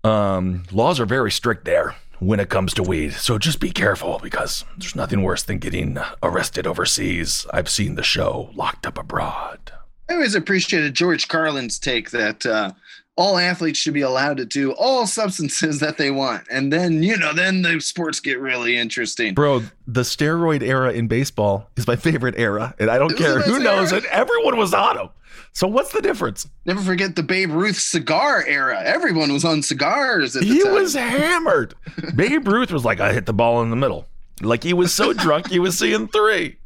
um, laws are very strict there when it comes to weed. So just be careful because there's nothing worse than getting arrested overseas. I've seen the show Locked Up Abroad. I always appreciated George Carlin's take that uh, all athletes should be allowed to do all substances that they want, and then you know, then the sports get really interesting. Bro, the steroid era in baseball is my favorite era, and I don't It care who best knows era. it. Everyone was on them. So what's the difference? Never forget the Babe Ruth cigar era. Everyone was on cigars at the He time. was hammered. Babe Ruth was like, I hit the ball in the middle. Like he was so drunk, he was seeing three.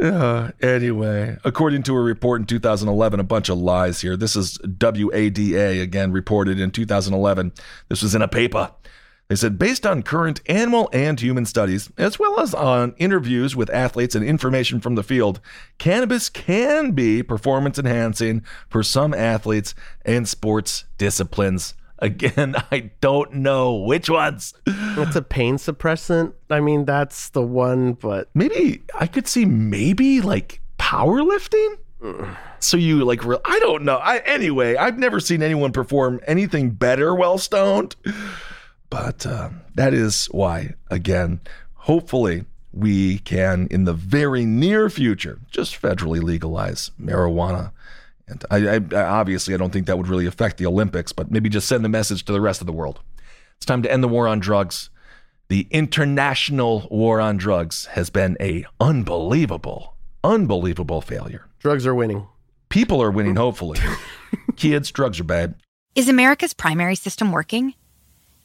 Uh, anyway, according to a report in 2011, a bunch of lies here. This is WADA again reported in 2011. This was in a paper. They said, based on current animal and human studies, as well as on interviews with athletes and information from the field, cannabis can be performance enhancing for some athletes and sports disciplines. Again, I don't know which ones. It's a pain suppressant. I mean, that's the one, but Maybe I could see maybe like powerlifting. So you like re- I don't know. I anyway, I've never seen anyone perform anything better while stoned. But uh, that is why again, hopefully we can in the very near future just federally legalize marijuana. And I, I, I obviously I don't think that would really affect the Olympics, but maybe just send the message to the rest of the world. It's time to end the war on drugs. The international war on drugs has been a unbelievable, unbelievable failure. drugs are winning. People are winning, hopefully. Kids, drugs are bad. Is America's primary system working?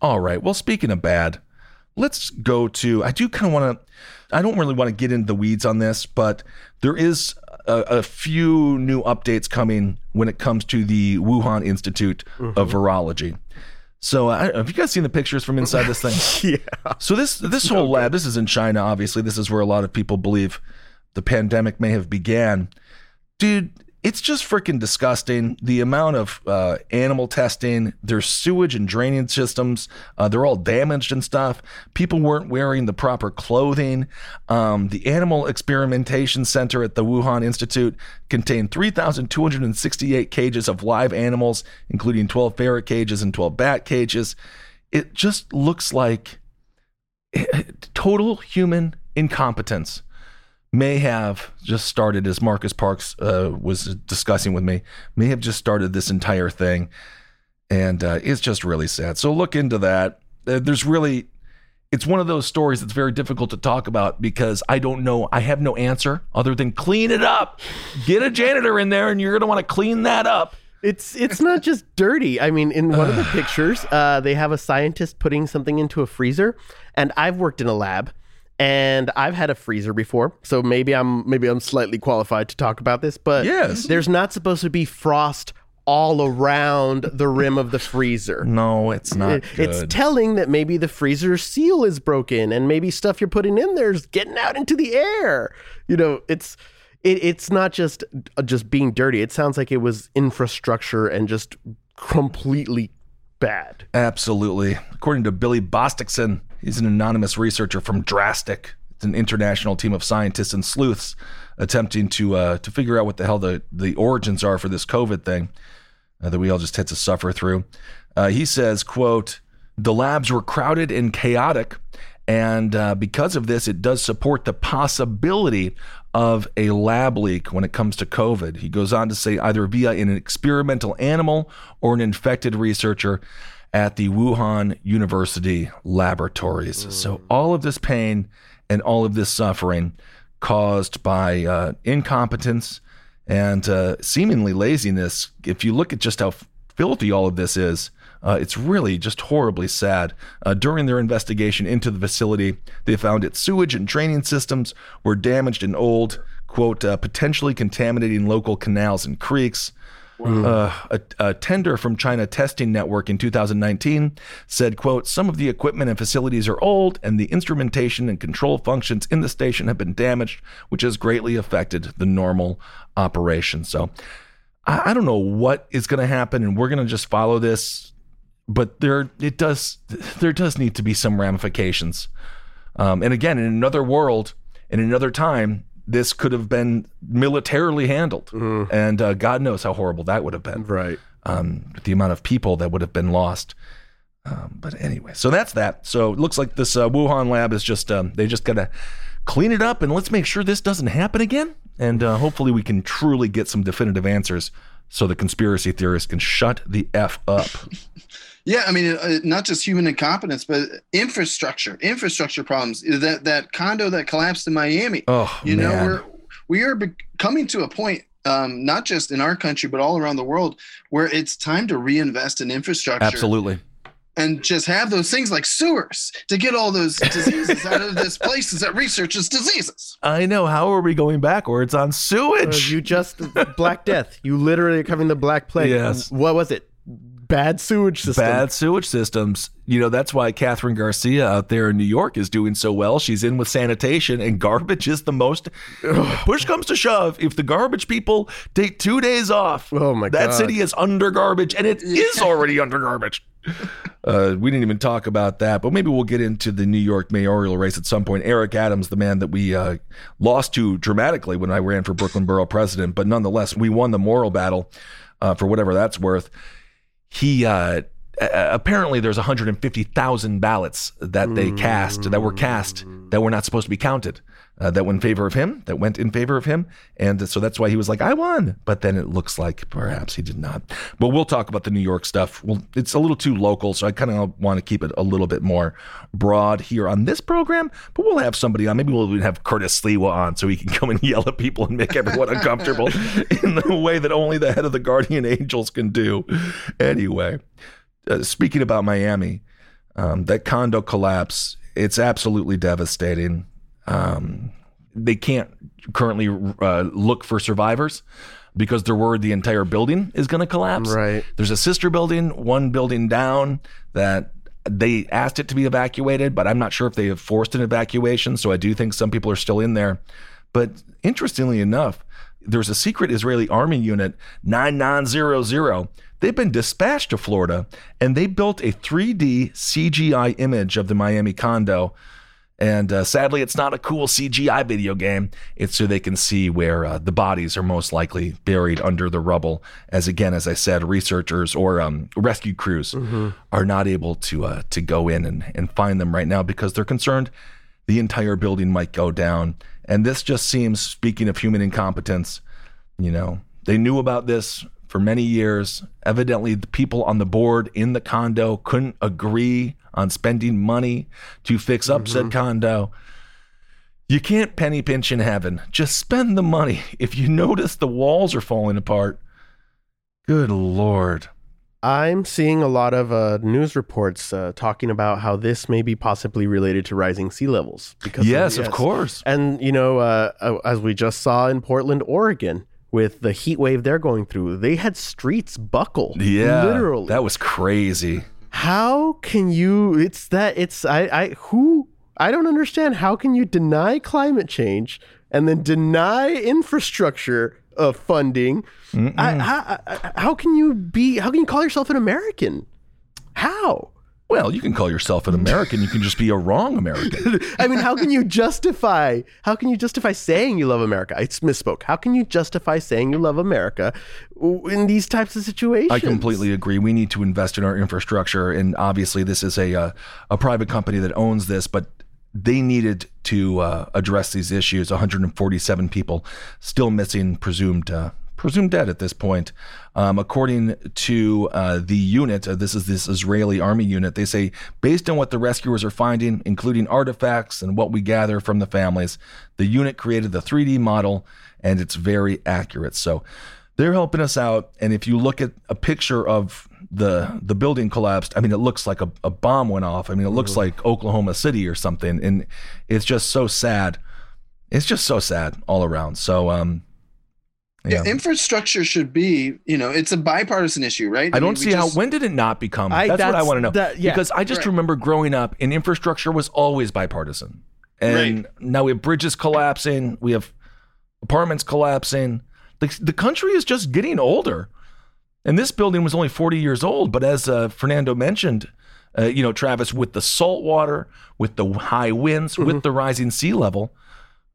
All right. Well, speaking of bad, let's go to. I do kind of want to. I don't really want to get into the weeds on this, but there is a, a few new updates coming when it comes to the Wuhan Institute of mm-hmm. Virology. So, I, have you guys seen the pictures from inside this thing? yeah. So this this whole lab, this is in China. Obviously, this is where a lot of people believe the pandemic may have began. Dude, it's just freaking disgusting. The amount of uh, animal testing, their sewage and drainage systems. Uh, they're all damaged and stuff. People weren't wearing the proper clothing. Um, the Animal Experimentation Center at the Wuhan Institute contained 3,268 cages of live animals, including 12 ferret cages and 12 bat cages. It just looks like total human incompetence may have just started, as Marcus Parks uh, was discussing with me, may have just started this entire thing. And uh, it's just really sad. So look into that. Uh, there's really, it's one of those stories that's very difficult to talk about because I don't know. I have no answer other than clean it up. Get a janitor in there and you're going to want to clean that up. It's it's not just dirty. I mean, in one of the pictures, uh, they have a scientist putting something into a freezer, and I've worked in a lab, and I've had a freezer before, so maybe I'm maybe I'm slightly qualified to talk about this. But Yes. there's not supposed to be frost all around the rim of the freezer. No, it's not It- It's telling that maybe the freezer seal is broken, and maybe stuff you're putting in there is getting out into the air. You know, it's it, it's not just uh, just being dirty. It sounds like it was infrastructure and just completely bad. Absolutely. According to Billy Bostickson, he's an anonymous researcher from Drastic. It's an international team of scientists and sleuths attempting to uh, to figure out what the hell the, the origins are for this COVID thing uh, that we all just had to suffer through. Uh, he says, quote, the labs were crowded and chaotic. And uh, because of this, it does support the possibility of a lab leak when it comes to COVID. He goes on to say either via an experimental animal or an infected researcher at the Wuhan University laboratories. So, all of this pain and all of this suffering caused by uh, incompetence and uh, seemingly laziness. If you look at just how filthy all of this is, uh, it's really just horribly sad. Uh, during their investigation into the facility, they found its sewage and draining systems were damaged and old, quote, uh, potentially contaminating local canals and creeks. Uh, a, a tender from China Testing Network in 2019 said, quote, some of the equipment and facilities are old and the instrumentation and control functions in the station have been damaged, which has greatly affected the normal operation. So I, I don't know what is going to happen and we're going to just follow this, but there, it does, there does need to be some ramifications. Um, and again, in another world, in another time, this could have been militarily handled, and uh, God knows how horrible that would have been. Right. Um, the amount of people that would have been lost. Um, but anyway, so that's that. So it looks like this uh, Wuhan lab is just um, they just gotta clean it up and let's make sure this doesn't happen again. And uh, hopefully we can truly get some definitive answers so the conspiracy theorists can shut the f up. Yeah, I mean, uh, not just human incompetence, but infrastructure, infrastructure problems. That that condo that collapsed in Miami. Oh, you know, we're we are be- coming to a point, um, not just in our country, but all around the world, where it's time to reinvest in infrastructure. Absolutely. And just have those things like sewers to get all those diseases out of this places that researches diseases. I know. How are we going backwards on Uh, sewage? you just Black Death. You literally are covering the Black Plague. Yes. What was it? Bad sewage system. Bad sewage systems. You know, that's why Kathryn Garcia out there in New York is doing so well. She's in with sanitation, and garbage is the most. Push comes to shove. If the garbage people take two days off, Oh my god, that God. city is under garbage, and it is already under garbage. Uh, we didn't even talk about that, but maybe we'll get into the New York mayoral race at some point. Eric Adams, the man that we uh, lost to dramatically when I ran for Brooklyn Borough president, but nonetheless, we won the moral battle uh, for whatever that's worth he uh, apparently there's 150,000 ballots that they cast that were cast that were not supposed to be counted uh, that went in favor of him that went in favor of him. And so that's why he was like I won. But then it looks like perhaps he did not. But we'll talk about the New York stuff. Well it's a little too local so I kind of want to keep it a little bit more broad here on this program. But we'll have somebody on. Maybe we'll even have Curtis Sliwa on so he can come and yell at people and make everyone uncomfortable in the way that only the head of the Guardian Angels can do. Anyway uh, speaking about Miami, um, that condo collapse, it's absolutely devastating. Um, they can't currently uh, look for survivors because they're worried the entire building is going to collapse. Right. There's a sister building, one building down that they asked it to be evacuated, but I'm not sure if they have forced an evacuation. So I do think some people are still in there. But interestingly enough, there's a secret Israeli army unit 9900. They've been dispatched to Florida and they built a 3D CGI image of the Miami condo. And uh, sadly, it's not a cool CGI video game. It's so they can see where uh, the bodies are most likely buried under the rubble. As again, as I said, researchers or um, rescue crews are not able to uh, to go in and, and find them right now because they're concerned the entire building might go down. And this just seems, speaking of human incompetence, you know, they knew about this for many years. Evidently, the people on the board in the condo couldn't agree on spending money to fix up said condo. You can't penny pinch in heaven. Just spend the money. If you notice the walls are falling apart, good lord. I'm seeing a lot of uh, news reports uh, talking about how this may be possibly related to rising sea levels. Because Yes, of course. And you know, uh, as we just saw in Portland, Oregon, with the heat wave they're going through, they had streets buckle. Yeah. literally. That was crazy. How can you? It's that. It's I. I who. I don't understand. How can you deny climate change and then deny infrastructure of funding? I, how, I- how can you be? How can you call yourself an American? How? Well, you can call yourself an American. You can just be a wrong American. I mean, how can you justify? How can you justify saying you love America? I misspoke. How can you justify saying you love America in these types of situations? I completely agree. We need to invest in our infrastructure, and obviously, this is a uh, a private company that owns this, but they needed to uh, address these issues. 147 people still missing, presumed uh, presumed dead at this point. Um, according to uh, the unit, uh, this is this Israeli army unit. They say based on what the rescuers are finding, including artifacts and what we gather from the families, the unit created the 3D model, and it's very accurate. So they're helping us out. And if you look at a picture of the the building collapsed, I mean, it looks like a, a bomb went off. I mean, it looks like Oklahoma City or something, and it's just so sad. It's just so sad all around. So, um, Yeah. infrastructure should be, you know, it's a bipartisan issue, right? I mean, don't we see how. just- When did it not become? I- that's, what I want to know. that- yeah. because I just Right. remember growing up, and infrastructure was always bipartisan. And now we have bridges collapsing. We have apartments collapsing. The, the country is just getting older. And this building was only 40 years old. But as uh, Fernando mentioned, uh, you know, Travis, with the salt water, with the high winds, Mm-hmm. with the rising sea level,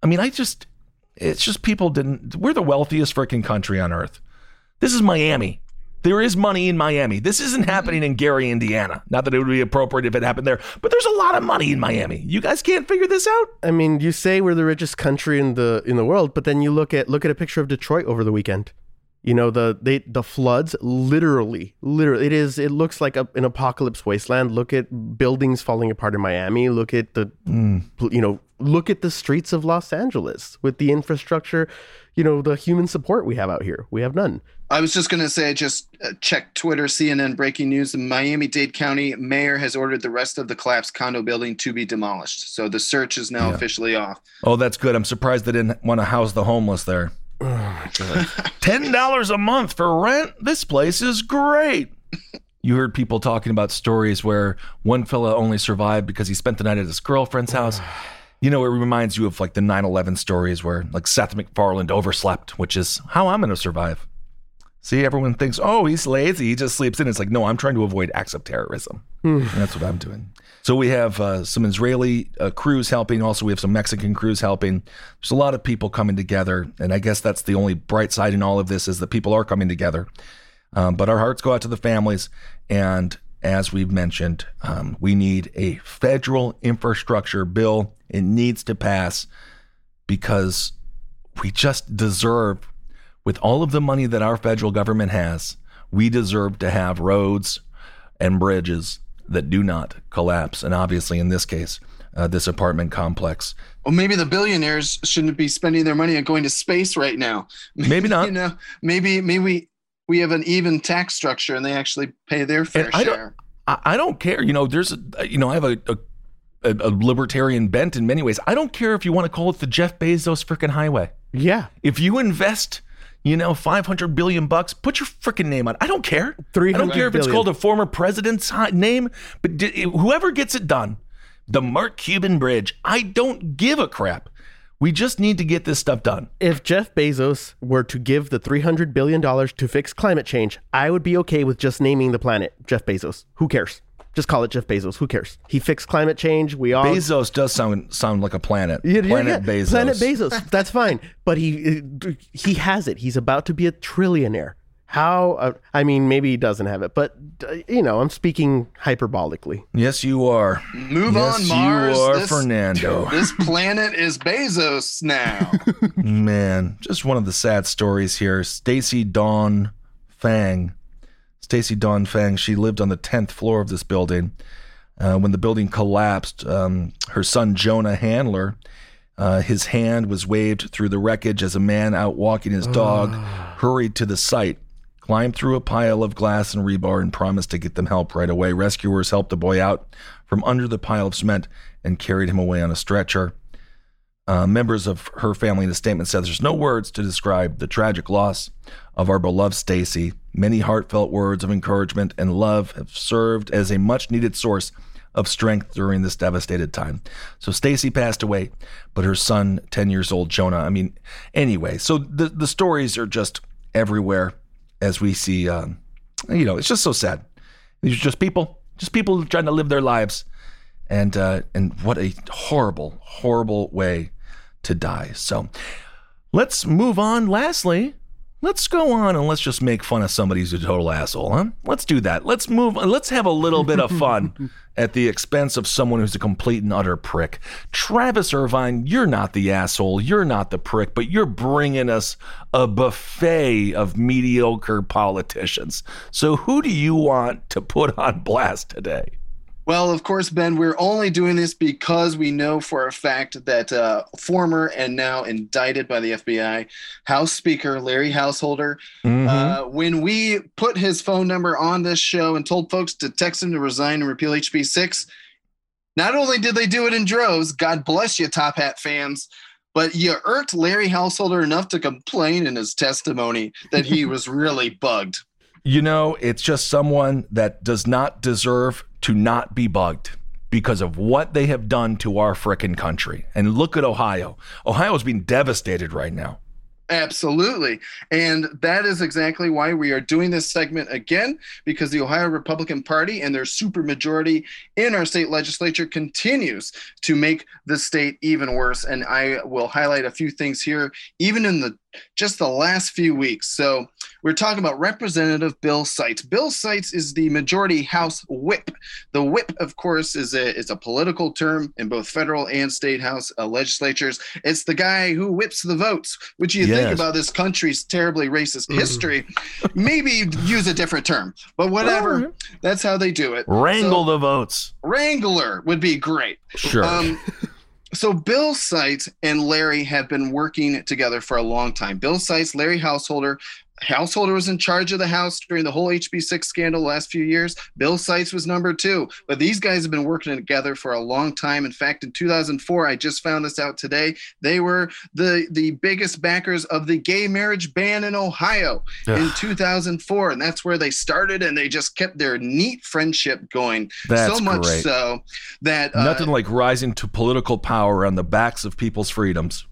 I mean, I just, it's just people didn't, we're the wealthiest freaking country on earth. This is Miami. There is money in Miami. This isn't mm-hmm. happening in Gary, Indiana. Not that it would be appropriate if it happened there, but there's a lot of money in Miami. You guys can't figure this out? I mean, you say we're the richest country in the in the world, but then you look at look at a picture of Detroit over the weekend. You know the they the floods literally literally it is it looks like a, an apocalypse wasteland. Look at buildings falling apart in Miami. Look at the mm. you know look at the streets of Los Angeles with the infrastructure, you know the human support we have out here. We have none. I was just going to say, just uh, check Twitter, CNN breaking news. The Miami Dade County mayor has ordered the rest of the collapsed condo building to be demolished. So the search is now Yeah. officially off. Oh, that's good. I'm surprised they didn't want to house the homeless there. Ten dollars a month for rent. This place is great. You heard people talking about stories where one fella only survived because he spent the night at his girlfriend's house. You know, it reminds you of like the 9/11 stories where like Seth MacFarlane overslept, which is how I'm going to survive. See, everyone thinks, "Oh, he's lazy. He just sleeps in." It's like, no, I'm trying to avoid acts of terrorism. And that's what I'm doing. So we have uh, some Israeli uh, crews helping. Also, we have some Mexican crews helping. There's a lot of people coming together, and I guess that's the only bright side in all of this is that people are coming together. Um, but our hearts go out to the families, and as we've mentioned, um, we need a federal infrastructure bill. It needs to pass because we just deserve, with all of the money that our federal government has, we deserve to have roads and bridges that do not collapse. And obviously, in this case, uh, this apartment complex. Well, maybe the billionaires shouldn't be spending their money on going to space right now. Maybe not. you know, maybe maybe we have an even tax structure and they actually pay their fair And I don't- share. I, I don't care. You know, there's, a, you know, I have a, a, a, a libertarian bent in many ways. I don't care if you want to call it the Jeff Bezos freaking highway. Yeah. If you invest, you know, 500 billion bucks, put your freaking name on. it. I don't care. I don't care if it's called a former president's name, but d- whoever gets it done, the Mark Cuban Bridge, I don't give a crap. We just need to get this stuff done. If Jeff Bezos were to give the $300 billion to fix climate change, I would be okay with just naming the planet Jeff Bezos. Who cares? Just call it Jeff Bezos. Who cares? He fixed climate change. We all. Bezos does sound sound like a planet. Yeah, yeah, planet yeah. Bezos. Planet Bezos. That's fine. But he uh, he has it. He's about to be a trillionaire. How? Uh, I mean, maybe he doesn't have it, but uh, you know, I'm speaking hyperbolically. Yes, you are. Move yes, on, Mars. You are This- Fernando. This planet is Bezos now. Man, just one of the sad stories here. Stacie Dawn Fang. Stacie Dawn Fang, she lived on the 10th floor of this building. Uh, when the building collapsed, um, her son Jonah Handler, uh, his hand was waved through the wreckage as a man out walking his dog hurried to the site, climbed through a pile of glass and rebar, and promised to get them help right away. Rescuers helped the boy out from under the pile of cement and carried him away on a stretcher. Uh, members of her family in a statement said there's no words to describe the tragic loss of our beloved Stacie. Many heartfelt words of encouragement and love have served as a much needed source of strength during this devastated time. So Stacie passed away, but her son, 10 years old Jonah, I mean, anyway, so the, the stories are just everywhere as we see, um, you know, it's just so sad. These are just people, just people trying to live their lives. And, uh, and what a horrible, horrible way to die. So let's move on. Lastly, let's go on and let's just make fun of somebody who's a total asshole, huh? Let's do that. Let's move. Let's have a little bit of fun at the expense of someone who's a complete and utter prick. Travis Irvine, you're not the asshole. You're not the prick, but you're bringing us a buffet of mediocre politicians. So who do you want to put on blast today? Well, of course, Ben, we're only doing this because we know for a fact that uh, former and now indicted by the FBI House Speaker Larry Householder, Mm-hmm. uh, when we put his phone number on this show and told folks to text him to resign and repeal HB 6, not only did they do it in droves, God bless you, Top Hat fans, but you irked Larry Householder enough to complain in his testimony that he was really bugged. You know, it's just someone that does not deserve to not be bugged because of what they have done to our frickin' country. And look at Ohio. Ohio is being devastated right now. Absolutely. And that is exactly why we are doing this segment again, because the Ohio Republican Party and their supermajority in our state legislature continues to make the state even worse. And I will highlight a few things here, even in the just the last few weeks. So we're talking about Representative Bill Seitz. Bill Seitz is the majority House whip. The whip, of course, is a is a political term in both federal and state House uh, legislatures. It's the guy who whips the votes, which you think about this country's terribly racist history. Maybe use a different term, but whatever. That's how they do it. Wrangle So- the votes. Wrangler would be great. Sure. Um, so Bill Seitz and Larry have been working together for a long time. Bill Seitz, Larry Householder. Householder was in charge of the House during the whole HB6 scandal the last few years. Bill Seitz was number two. But these guys have been working together for a long time. In fact, in 2004, I just found this out today, they were the, the biggest backers of the gay marriage ban in Ohio in 2004. And that's where they started, and they just kept their neat friendship going. That's so much great. so that uh, Nothing like rising to political power on the backs of people's freedoms.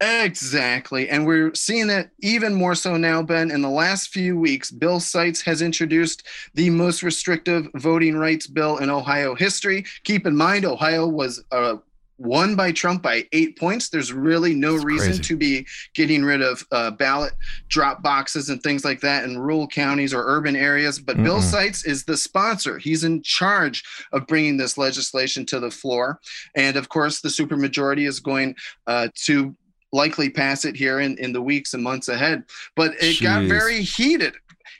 Exactly. And we're seeing that even more so now, Ben. In the last few weeks, Bill Seitz has introduced the most restrictive voting rights bill in Ohio history. Keep in mind, Ohio was uh, won by Trump by eight points. There's really no That's reason crazy. to be getting rid of uh, ballot drop boxes and things like that in rural counties or urban areas. But Bill Mm-mm. Seitz is the sponsor. He's in charge of bringing this legislation to the floor. And of course, the supermajority is going uh, to likely pass it here in, in the weeks and months ahead. But it got very heated.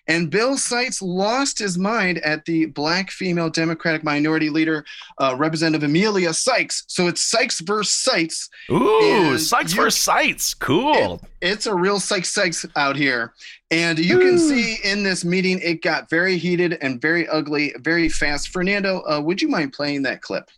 And Bill Seitz lost his mind at the black female Democratic minority leader, uh, Representative Emilia Sykes. So it's Sykes versus Seitz. Ooh, And Sykes you- versus Seitz. Cool. It's a real Sykes Sykes out here. And you can see in this meeting, it got very heated and very ugly very fast. Fernando, uh, would you mind playing that clip?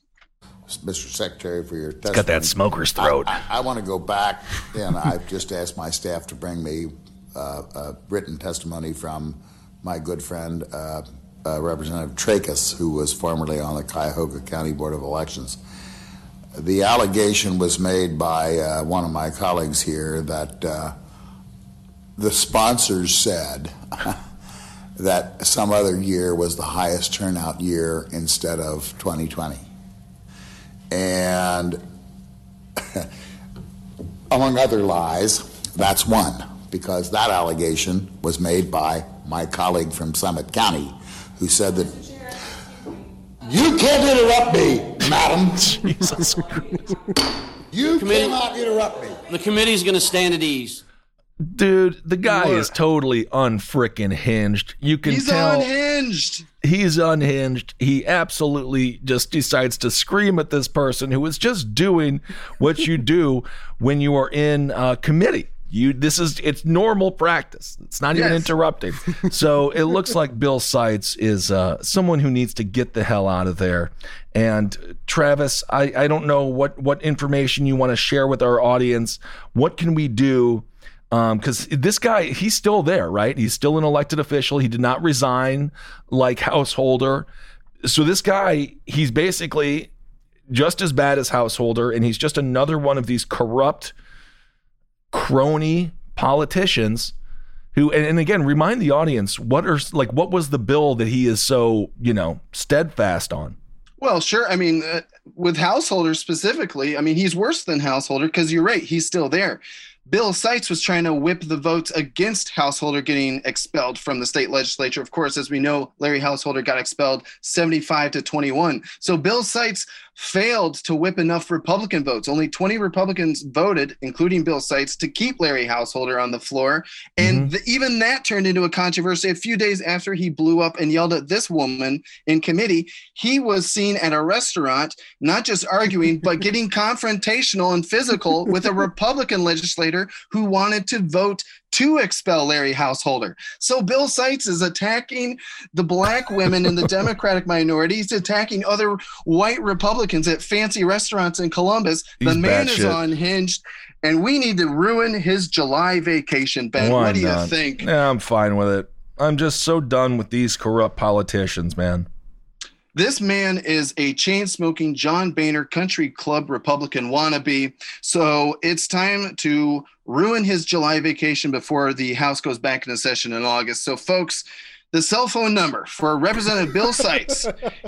Mr. Secretary, for your testimony. got that smoker's throat. I, I, I want to go back, and I've just asked my staff to bring me uh, a written testimony from my good friend, uh, uh, Representative Tracus, who was formerly on the Cuyahoga County Board of Elections. The allegation was made by uh, one of my colleagues here that uh, the sponsors said that some other year was the highest turnout year instead of 2020. And among other lies, that's one, because that allegation was made by my colleague from Summit County, who said that you can't interrupt me, madam. Jesus Christ. You Committee- cannot interrupt me. The committee's going to stand at ease. Dude, the guy is totally unfrickin' hinged. You can He's tell unhinged. he's unhinged. He absolutely just decides to scream at this person who is just doing what you do when you are in uh, committee. You this is it's normal practice. It's not even interrupting. So it looks like Bill Seitz is uh, someone who needs to get the hell out of there. And Travis, I, I don't know what what information you want to share with our audience. What can we do? Because this guy he's still there right he's still an elected official he did not resign like householder so this guy he's basically just as bad as householder and he's just another one of these corrupt crony politicians who and, and again remind the audience what are like what was the bill that he is so you know steadfast on Well, sure. I mean, uh, with Householder specifically, I mean, he's worse than Householder because you're right, he's still there. Bill Seitz was trying to whip the votes against Householder getting expelled from the state legislature. Of course, as we know, Larry Householder got expelled 75 to 21. So Bill Seitz failed to whip enough Republican votes. Only 20 Republicans voted, including Bill Seitz, to keep Larry Householder on the floor. And mm-hmm. the, even that turned into a controversy a few days after he blew up and yelled at this woman in committee. He was seen at a restaurant, not just arguing, but getting confrontational and physical with a Republican legislator who wanted to vote to expel Larry Householder. So Bill Seitz is attacking the black women in the Democratic minority. He's attacking other white Republicans at fancy restaurants in Columbus. the man is batshit. unhinged, and we need to ruin his July vacation, Ben. Why what do not? you think? yeah i'm fine with it i'm just so done with these corrupt politicians man This man is a chain smoking John Boehner country club Republican wannabe. So it's time to ruin his July vacation before the House goes back into session in August. So, folks, the cell phone number for Representative Bill Seitz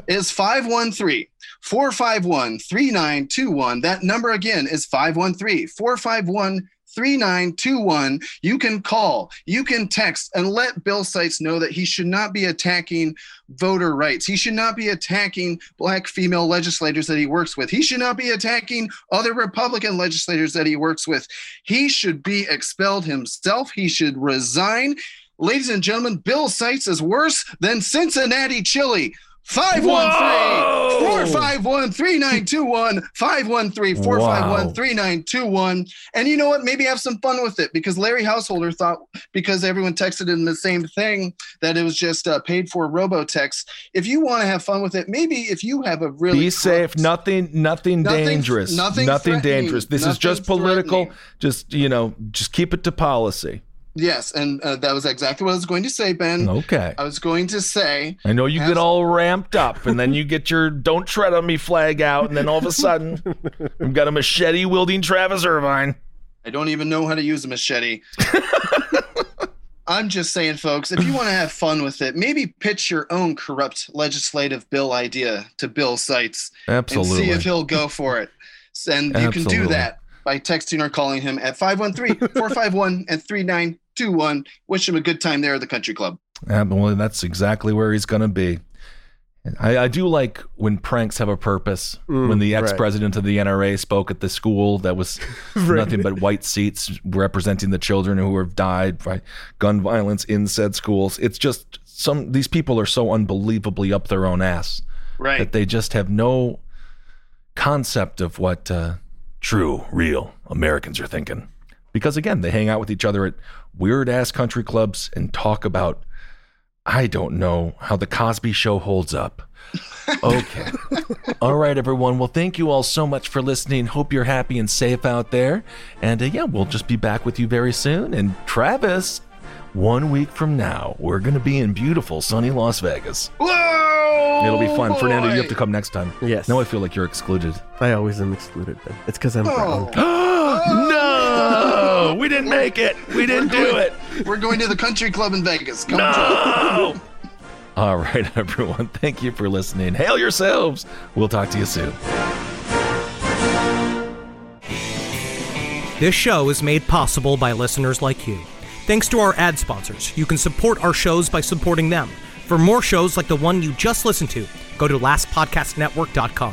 is 513 451 3921. That number again is 513 451 3921. You can call, you can text, and let Bill Seitz know that he should not be attacking voter rights. He should not be attacking black female legislators that he works with. He should not be attacking other Republican legislators that he works with. He should be expelled himself. He should resign. Ladies and gentlemen, Bill Seitz is worse than Cincinnati chili. 513 451 3921. 513 451 3921. And you know what? Maybe have some fun with it because Larry Householder thought, because everyone texted in the same thing, that it was just uh, paid for robotext. If you want to have fun with it, maybe if you have a really be safe nothing nothing, Nothing- dangerous nothing threatening, dangerous this is just political just you know just keep it to policy Yes, and uh, that was exactly what I was going to say, Ben. okay I was going to say I know you As- get all ramped up, and then you get your "Don't tread on me" flag out, and then all of a sudden, you've got a machete wielding Travis Irvine. I don't even know how to use a machete. I'm just saying, folks, if you want to have fun with it, maybe pitch your own corrupt legislative bill idea to Bill and Absolutely. see if he'll go for it. And you can do that by texting or calling him at 513 451 and 3921. Wish him a good time there at the country club. Yeah, well, that's exactly where he's going to be. I, I do like when pranks have a purpose. Mm, when the ex-president of the NRA spoke at the school that was nothing but white seats representing the children who have died by gun violence in said schools. It's just some these people are so unbelievably up their own ass Right. that they just have no concept of what uh, true, real Americans are thinking. Because again, they hang out with each other at weird ass country clubs and talk about I don't know how the Cosby show holds up. Okay. all right, everyone. Well, thank you all so much for listening. Hope you're happy and safe out there. And uh, yeah, we'll just be back with you very soon. And Travis, one week from now, we're going to be in beautiful sunny Las Vegas. Whoa! It'll be fun. boy. Fernando, you have to come next time. Yes. Now I feel like you're excluded. I always am excluded, Ben. It's because I'm Oh. brown. no! We didn't make it. We didn't We're do it. We're going to the country club in Vegas. Come No! All right, everyone. Thank you for listening. Hail yourselves. We'll talk to you soon. This show is made possible by listeners like you. Thanks to our ad sponsors, you can support our shows by supporting them. For more shows like the one you just listened to, go to lastpodcastnetwork.com.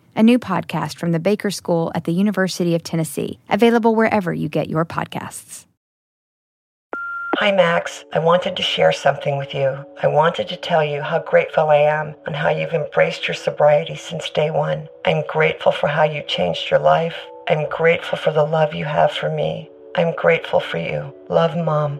a new podcast from the Baker School at the University of Tennessee, available wherever you get your podcasts. Hi, Max. I wanted to share something with you. I wanted to tell you how grateful I am and how you've embraced your sobriety since day one. I'm grateful for how you changed your life. I'm grateful for the love you have for me. I'm grateful for you. Love, Mom.